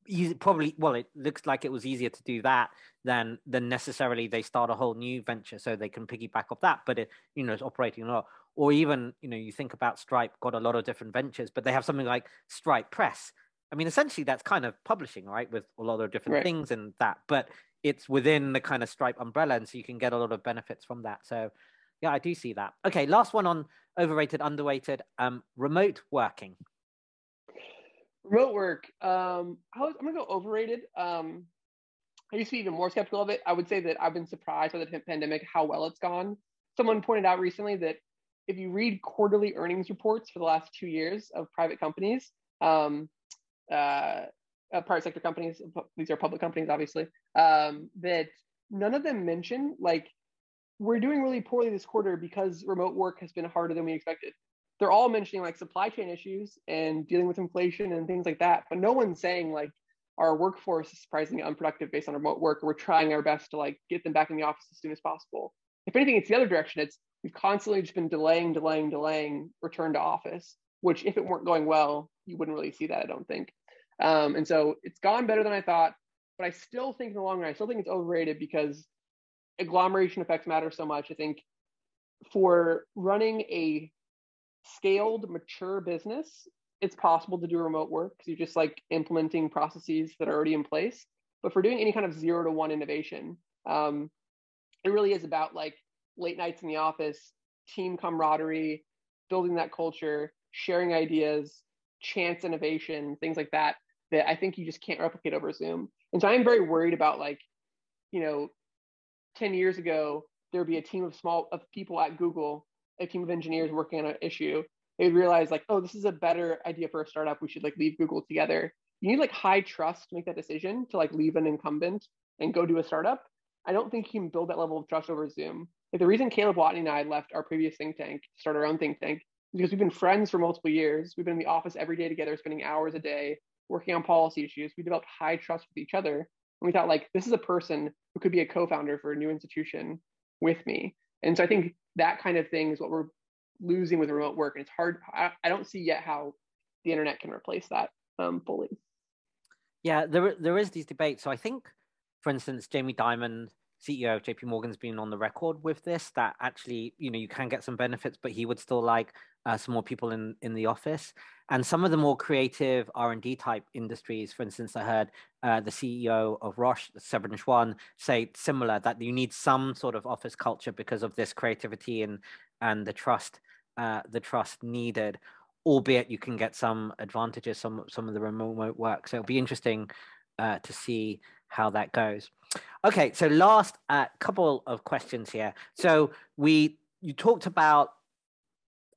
easy, probably well it looks like it was easier to do that than than necessarily they start a whole new venture so they can piggyback off that but it you know it's operating a lot or even you know you think about stripe got a lot of different ventures but they have something like stripe press i mean essentially that's kind of publishing right with a lot of different right. things and that but it's within the kind of stripe umbrella and so you can get a lot of benefits from that so yeah i do see that okay last one on overrated underrated um remote working Remote work. Um, I I'm gonna go overrated. Um, I used to be even more skeptical of it. I would say that I've been surprised by the pandemic how well it's gone. Someone pointed out recently that if you read quarterly earnings reports for the last two years of private companies, um, uh, uh, private sector companies, these are public companies, obviously, um, that none of them mention like we're doing really poorly this quarter because remote work has been harder than we expected they're all mentioning like supply chain issues and dealing with inflation and things like that. But no one's saying like our workforce is surprisingly unproductive based on remote work. We're trying our best to like get them back in the office as soon as possible. If anything, it's the other direction. It's we've constantly just been delaying, delaying, delaying return to office, which if it weren't going well, you wouldn't really see that, I don't think. Um, and so it's gone better than I thought, but I still think in the long run, I still think it's overrated because agglomeration effects matter so much. I think for running a scaled, mature business, it's possible to do remote work because you're just like implementing processes that are already in place. But for doing any kind of zero to one innovation, um, it really is about like late nights in the office, team camaraderie, building that culture, sharing ideas, chance innovation, things like that, that I think you just can't replicate over Zoom. And so I'm very worried about like, you know, 10 years ago, there would be a team of small of people at Google a team of engineers working on an issue, they would realize like, oh, this is a better idea for a startup. We should like leave Google together. You need like high trust to make that decision to like leave an incumbent and go do a startup. I don't think you can build that level of trust over Zoom. Like the reason Caleb Watney and I left our previous think tank to start our own think tank because we've been friends for multiple years. We've been in the office every day together, spending hours a day working on policy issues. We developed high trust with each other. And we thought like this is a person who could be a co-founder for a new institution with me. And so I think that kind of thing is what we're losing with remote work. And it's hard. I, I don't see yet how the internet can replace that um, fully. Yeah, there there is these debates. So I think, for instance, Jamie Dimon, CEO of JP Morgan's been on the record with this that actually, you know, you can get some benefits, but he would still like uh, some more people in in the office. And some of the more creative R and D type industries, for instance, I heard uh, the CEO of Roche, Severin Schwan, say similar that you need some sort of office culture because of this creativity and and the trust uh, the trust needed. Albeit you can get some advantages, some some of the remote work. So it'll be interesting uh, to see how that goes. Okay, so last uh, couple of questions here. So we you talked about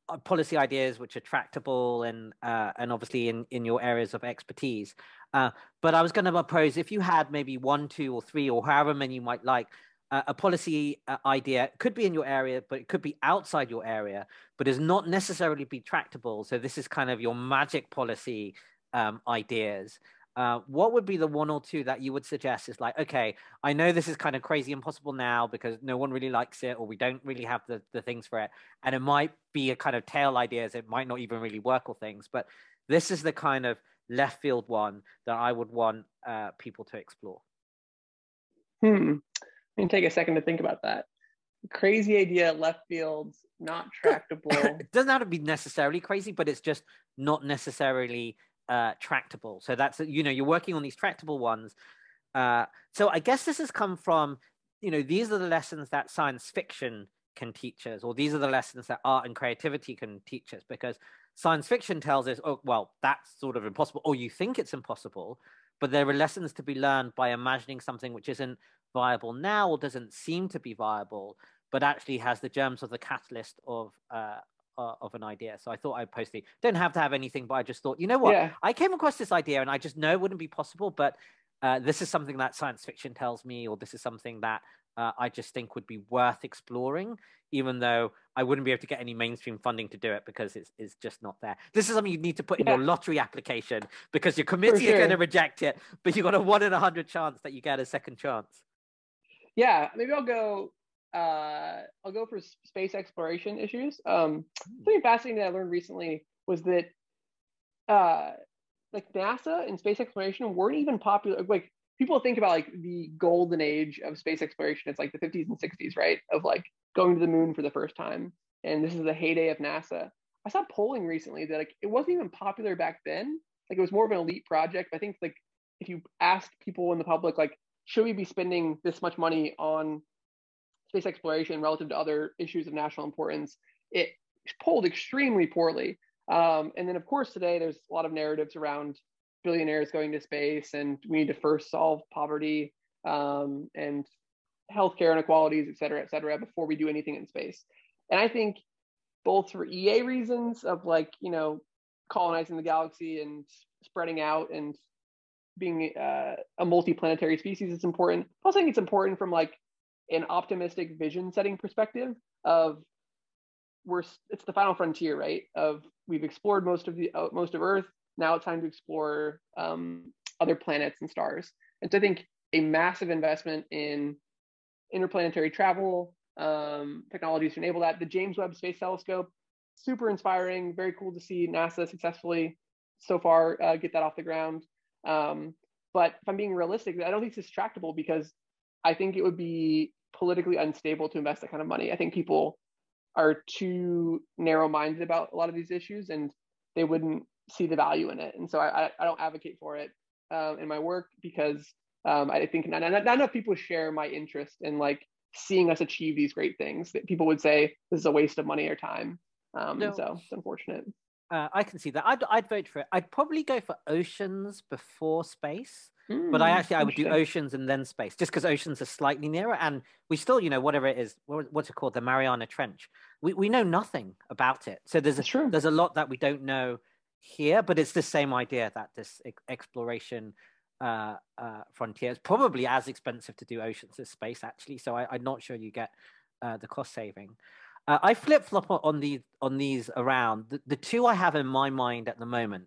uh, policy ideas which are tractable and uh, and obviously in in your areas of expertise. Uh, but I was going to propose if you had maybe one, two, or three, or however many you might like, uh, a policy uh, idea could be in your area, but it could be outside your area, but is not necessarily be tractable. So this is kind of your magic policy um, ideas. Uh, what would be the one or two that you would suggest is like, okay, I know this is kind of crazy impossible now because no one really likes it or we don't really have the, the things for it. And it might be a kind of tail ideas. It might not even really work or things, but this is the kind of left field one that I would want uh, people to explore. Hmm. Let me take a second to think about that. Crazy idea, left field, not tractable. it doesn't have to be necessarily crazy, but it's just not necessarily uh, tractable. So that's you know you're working on these tractable ones. Uh, so I guess this has come from you know these are the lessons that science fiction can teach us, or these are the lessons that art and creativity can teach us, because science fiction tells us, oh well, that's sort of impossible, or you think it's impossible, but there are lessons to be learned by imagining something which isn't viable now or doesn't seem to be viable, but actually has the germs of the catalyst of uh, uh, of an idea. So I thought I'd post the don't have to have anything, but I just thought, you know what? Yeah. I came across this idea and I just know it wouldn't be possible, but uh, this is something that science fiction tells me, or this is something that uh, I just think would be worth exploring, even though I wouldn't be able to get any mainstream funding to do it because it's, it's just not there. This is something you need to put in yeah. your lottery application because your committee sure. are going to reject it, but you've got a one in a hundred chance that you get a second chance. Yeah, maybe I'll go uh, I'll go for space exploration issues. Um, something fascinating that I learned recently was that uh, like NASA and space exploration weren't even popular. Like people think about like the golden age of space exploration. It's like the 50s and 60s, right? Of like going to the moon for the first time, and this is the heyday of NASA. I saw polling recently that like it wasn't even popular back then. Like it was more of an elite project. I think like if you asked people in the public like should we be spending this much money on space exploration relative to other issues of national importance, it polled extremely poorly. Um, and then, of course, today there's a lot of narratives around billionaires going to space, and we need to first solve poverty um, and healthcare inequalities, et cetera, et cetera, before we do anything in space. And I think both for EA reasons of like, you know, colonizing the galaxy and spreading out and being uh, a multi-planetary species is important. I also think it's important from like an optimistic vision setting perspective of we're it's the final frontier right? Of we've explored most of the uh, most of earth. Now it's time to explore um, other planets and stars. And so i think a massive investment in interplanetary travel um, technologies to enable that. The james webb space telescope super inspiring very cool to see nasa successfully so far uh, get that off the ground. Um, but if i'm being realistic i don't think it's tractable because i think it would be politically unstable to invest that kind of money. I think people are too narrow minded about a lot of these issues and they wouldn't see the value in it. And so I, I don't advocate for it um, in my work because um, I think not, not, not enough people share my interest in like seeing us achieve these great things that people would say this is a waste of money or time. Um, no. So it's unfortunate. Uh, I can see that. I'd, I'd vote for it. I'd probably go for oceans before space but I hmm, actually I would do oceans and then space, just because oceans are slightly nearer, and we still, you know, whatever it is, what's it called, the Mariana Trench, we we know nothing about it. So there's a true. there's a lot that we don't know here, but it's the same idea that this exploration uh, uh, frontier is probably as expensive to do oceans as space, actually. So I, am not sure you get uh, the cost saving. Uh, I flip flop on these on these around. The, the two I have in my mind at the moment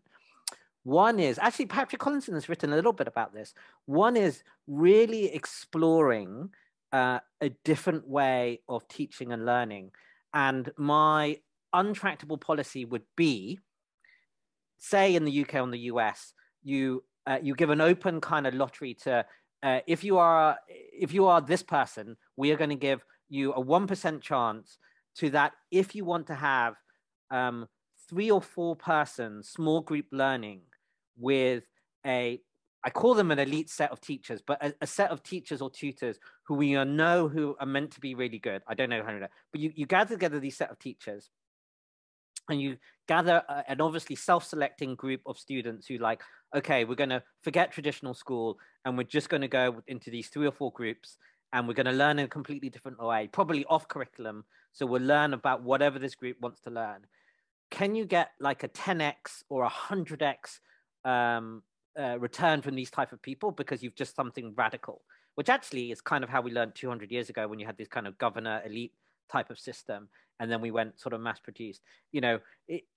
one is actually Patrick Collison has written a little bit about this. One is really exploring uh, a different way of teaching and learning. And my untractable policy would be, say, in the UK or the US, you uh, you give an open kind of lottery to uh, if you are if you are this person, we are going to give you a one percent chance to that if you want to have um, three or four person small group learning with a I call them an elite set of teachers, but a, a, set of teachers or tutors who we know who are meant to be really good. I don't know how to do but you, you gather together these set of teachers and you gather a, an obviously self-selecting group of students who like, okay, we're going to forget traditional school and we're just going to go into these three or four groups and we're going to learn in a completely different way, probably off curriculum. So we'll learn about whatever this group wants to learn. can you get like a 10x or a 100x um, uh, return from these type of people because you've just something radical, which actually is kind of how we learned 200 years ago when you had this kind of governor elite type of system and then we went sort of mass produced you know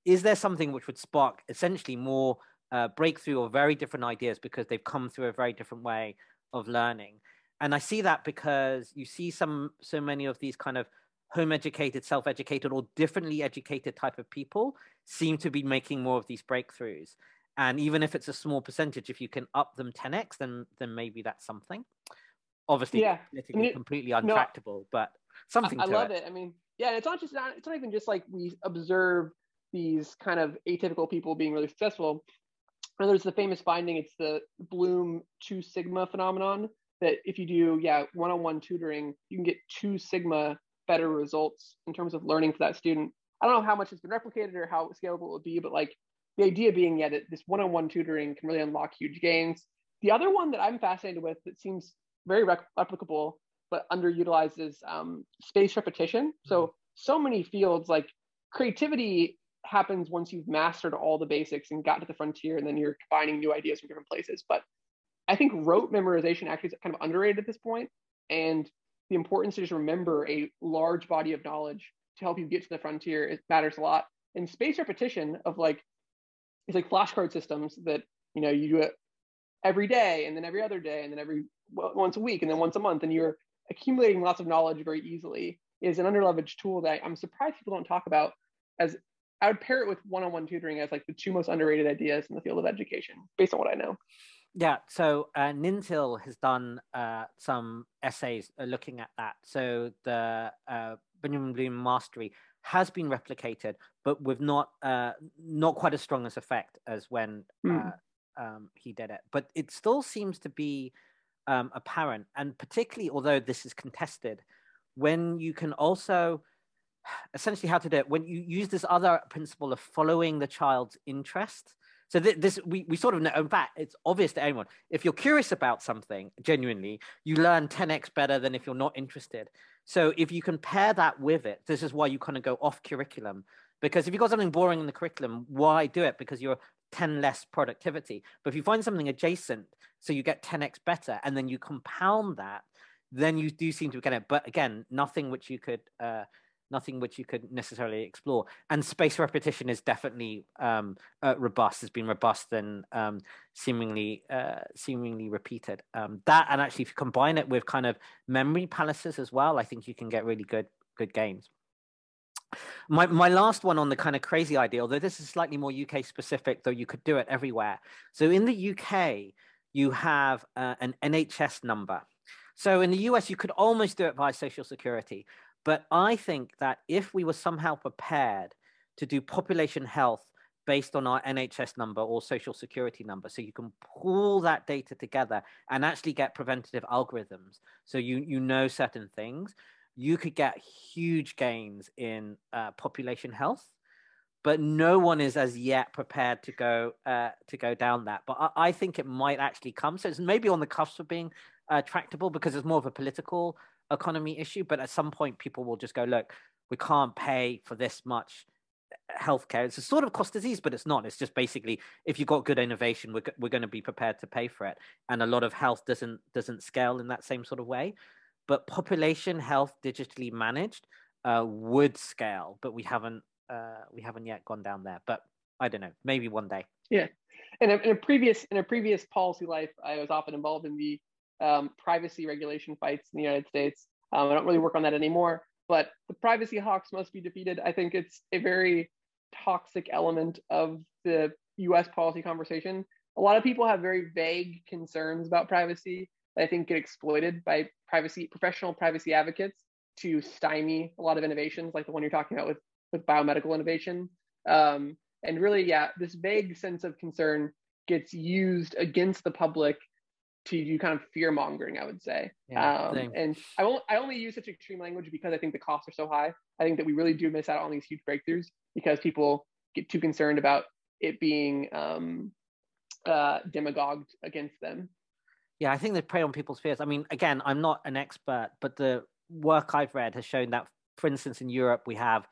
is there something which would spark essentially more uh, breakthrough or very different ideas because they've come through a very different way of learning and i see that because you see some so many of these kind of home educated self educated or differently educated type of people seem to be making more of these breakthroughs and even if it's a small percentage if you can up them 10x then then maybe that's something obviously yeah. I mean, completely untractable no, but something i, I love it. it i mean yeah it's not just not, it's not even just like we observe these kind of atypical people being really successful and there's the famous finding it's the bloom two sigma phenomenon that if you do yeah one-on-one tutoring you can get two sigma better results in terms of learning for that student i don't know how much has been replicated or how scalable it would be but like the idea being yeah that this one-on-one tutoring can really unlock huge gains the other one that i'm fascinated with that seems very replicable but underutilizes um, space repetition. So mm-hmm. so many fields like creativity happens once you've mastered all the basics and got to the frontier, and then you're combining new ideas from different places. But I think rote memorization actually is kind of underrated at this point, and the importance to just remember a large body of knowledge to help you get to the frontier it matters a lot. And space repetition of like it's like flashcard systems that you know you do it every day and then every other day and then every once a week and then once a month and you're accumulating lots of knowledge very easily is an underleveraged tool that I'm surprised people don't talk about as I would pair it with one-on-one tutoring as like the two most underrated ideas in the field of education based on what I know. Yeah, so uh, Nintil has done uh, some essays uh, looking at that. So the uh, Benjamin Bloom mastery has been replicated, but with not uh, not quite as strong as effect as when mm. um, he did it. But it still seems to be um, apparent, and particularly although this is contested, when you can also essentially how to do it when you use this other principle of following the child's interest. So th- this we, we sort of know. In fact, it's obvious to anyone. If you're curious about something genuinely, you learn 10x better than if you're not interested. So if you can pair that with it, this is why you kind of go off curriculum. Because if you've got something boring in the curriculum, why do it? Because you're 10 less productivity. But if you find something adjacent, so you get 10x better, and then you compound that, then you do seem to get it. But again, nothing which you could, uh, nothing which you could necessarily explore. And space repetition is definitely um, uh, robust. Has been robust and um, seemingly, uh, seemingly repeated. Um, that and actually, if you combine it with kind of memory palaces as well, I think you can get really good, good gains. My my last one on the kind of crazy idea, although this is slightly more UK specific, though you could do it everywhere. So in the UK, you have uh, an NHS number. So in the US, you could almost do it via Social Security. But I think that if we were somehow prepared to do population health based on our NHS number or Social Security number, so you can pull that data together and actually get preventative algorithms, so you you know certain things you could get huge gains in uh, population health. But no one is as yet prepared to go uh, to go down that. But I, I, think it might actually come. So it's maybe on the cusp of being uh, tractable because it's more of a political economy issue but at some point people will just go look we can't pay for this much healthcare. It's a sort of cost disease but it's not. It's just basically if you've got good innovation we're, we're going to be prepared to pay for it. And a lot of health doesn't doesn't scale in that same sort of way. But population health digitally managed uh, would scale, but we haven't uh, we haven't yet gone down there. But I don't know, maybe one day. Yeah, in a, in a previous in a previous policy life, I was often involved in the um, privacy regulation fights in the United States. Um, I don't really work on that anymore, but the privacy hawks must be defeated. I think it's a very toxic element of the U.S. policy conversation. A lot of people have very vague concerns about privacy that I think get exploited by privacy professional privacy advocates to stymie a lot of innovations like the one you're talking about with with biomedical innovation um, and really yeah this vague sense of concern gets used against the public to do kind of fear mongering i would say yeah, um, and I, won't, I only use such extreme language because i think the costs are so high i think that we really do miss out on these huge breakthroughs because people get too concerned about it being um, uh, demagogued against them yeah, I think they prey on people's fears. I mean, again, I'm not an expert, but the work I've read has shown that, for instance, in Europe, we have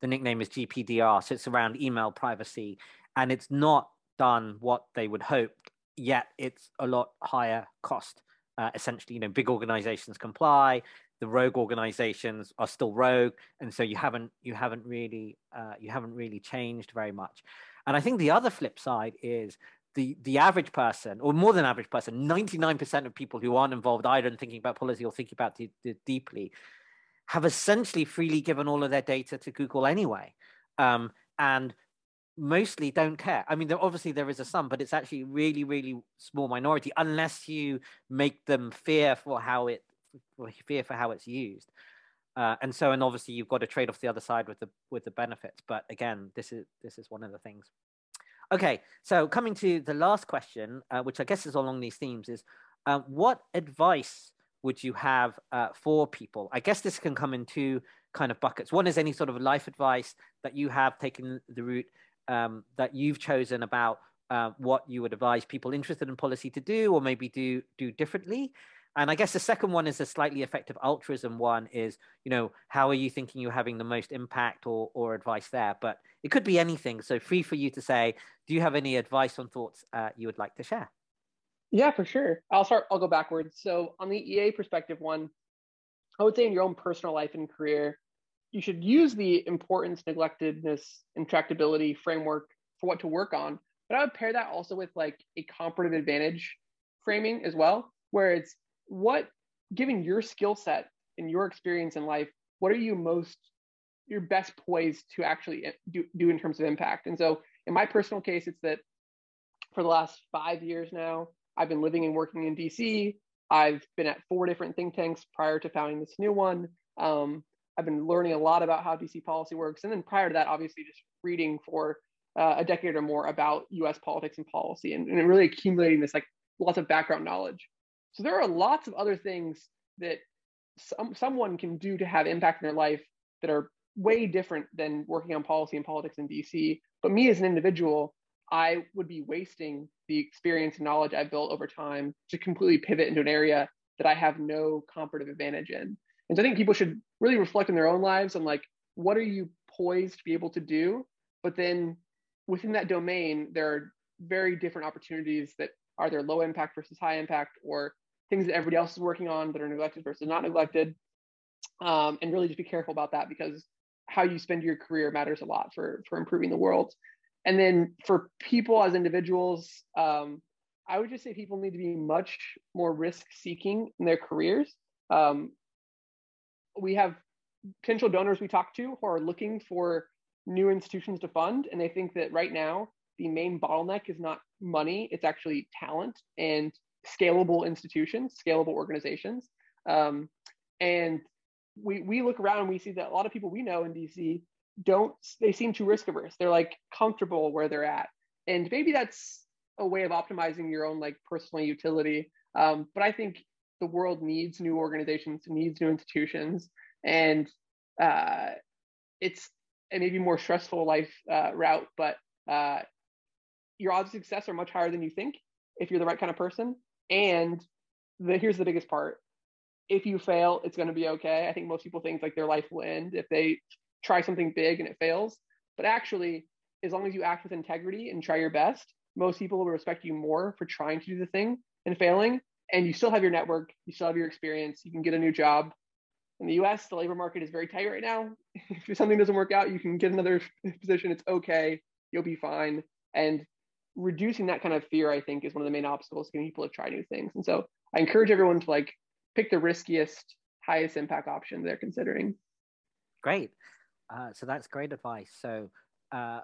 the nickname is GPDR, so it's around email privacy, and it's not done what they would hope. Yet it's a lot higher cost. Uh, essentially, you know, big organizations comply, the rogue organizations are still rogue, and so you haven't you haven't really uh, you haven't really changed very much. And I think the other flip side is the the average person, or more than average person, ninety nine percent of people who aren't involved either in thinking about policy or thinking about it deeply, have essentially freely given all of their data to Google anyway, um, and mostly don't care. I mean, there, obviously there is a sum, but it's actually really, really small minority unless you make them fear for how it fear for how it's used. Uh, and so, and obviously, you've got to trade off the other side with the with the benefits. But again, this is this is one of the things. Okay, so coming to the last question, uh, which I guess is along these themes, is uh, what advice would you have uh, for people? I guess this can come in two kind of buckets. One is any sort of life advice that you have taken the route um, that you've chosen about uh, what you would advise people interested in policy to do, or maybe do do differently. And I guess the second one is a slightly effective altruism one is, you know, how are you thinking you're having the most impact or, or advice there? But it could be anything. So free for you to say, do you have any advice or thoughts uh, you would like to share? Yeah, for sure. I'll start, I'll go backwards. So on the EA perspective one, I would say in your own personal life and career, you should use the importance, neglectedness, intractability framework for what to work on. But I would pair that also with like a comparative advantage framing as well, where it's what given your skill set and your experience in life what are you most your best poised to actually do, do in terms of impact and so in my personal case it's that for the last five years now i've been living and working in dc i've been at four different think tanks prior to founding this new one um, i've been learning a lot about how dc policy works and then prior to that obviously just reading for uh, a decade or more about us politics and policy and, and really accumulating this like lots of background knowledge so there are lots of other things that some, someone can do to have impact in their life that are way different than working on policy and politics in DC. But me as an individual, I would be wasting the experience and knowledge I've built over time to completely pivot into an area that I have no comparative advantage in. And so I think people should really reflect in their own lives on like, what are you poised to be able to do? But then within that domain, there are very different opportunities that are there low impact versus high impact or things that everybody else is working on that are neglected versus not neglected. Um, and really just be careful about that because how you spend your career matters a lot for for improving the world. And then for people as individuals, um, I would just say people need to be much more risk seeking in their careers. Um, we have potential donors we talk to who are looking for new institutions to fund, and they think that right now the main bottleneck is not money; it's actually talent and scalable institutions, scalable organizations. Um, and we we look around and we see that a lot of people we know in DC don't they seem too risk averse. They're like comfortable where they're at, and maybe that's a way of optimizing your own like personal utility. Um, but I think the world needs new organizations, needs new institutions, and uh, it's a maybe more stressful life uh, route, but uh, your odds of success are much higher than you think if you're the right kind of person. And the, here's the biggest part if you fail, it's going to be okay. I think most people think like their life will end if they try something big and it fails. But actually, as long as you act with integrity and try your best, most people will respect you more for trying to do the thing and failing. And you still have your network, you still have your experience, you can get a new job. In the US, the labor market is very tight right now. if something doesn't work out, you can get another position. It's okay, you'll be fine. And reducing that kind of fear, I think, is one of the main obstacles getting people to try new things. And so I encourage everyone to like pick the riskiest, highest impact option they're considering. Great. Uh, so that's great advice. So uh,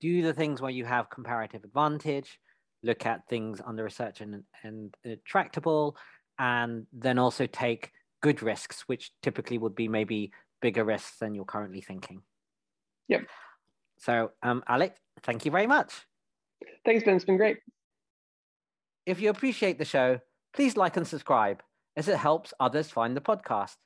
do the things where you have comparative advantage, look at things under research and, and tractable, and then also take good risks, which typically would be maybe bigger risks than you're currently thinking. Yep. So, um, Alec, thank you very much. Thanks, Ben. It's been great. If you appreciate the show, please like and subscribe as it helps others find the podcast.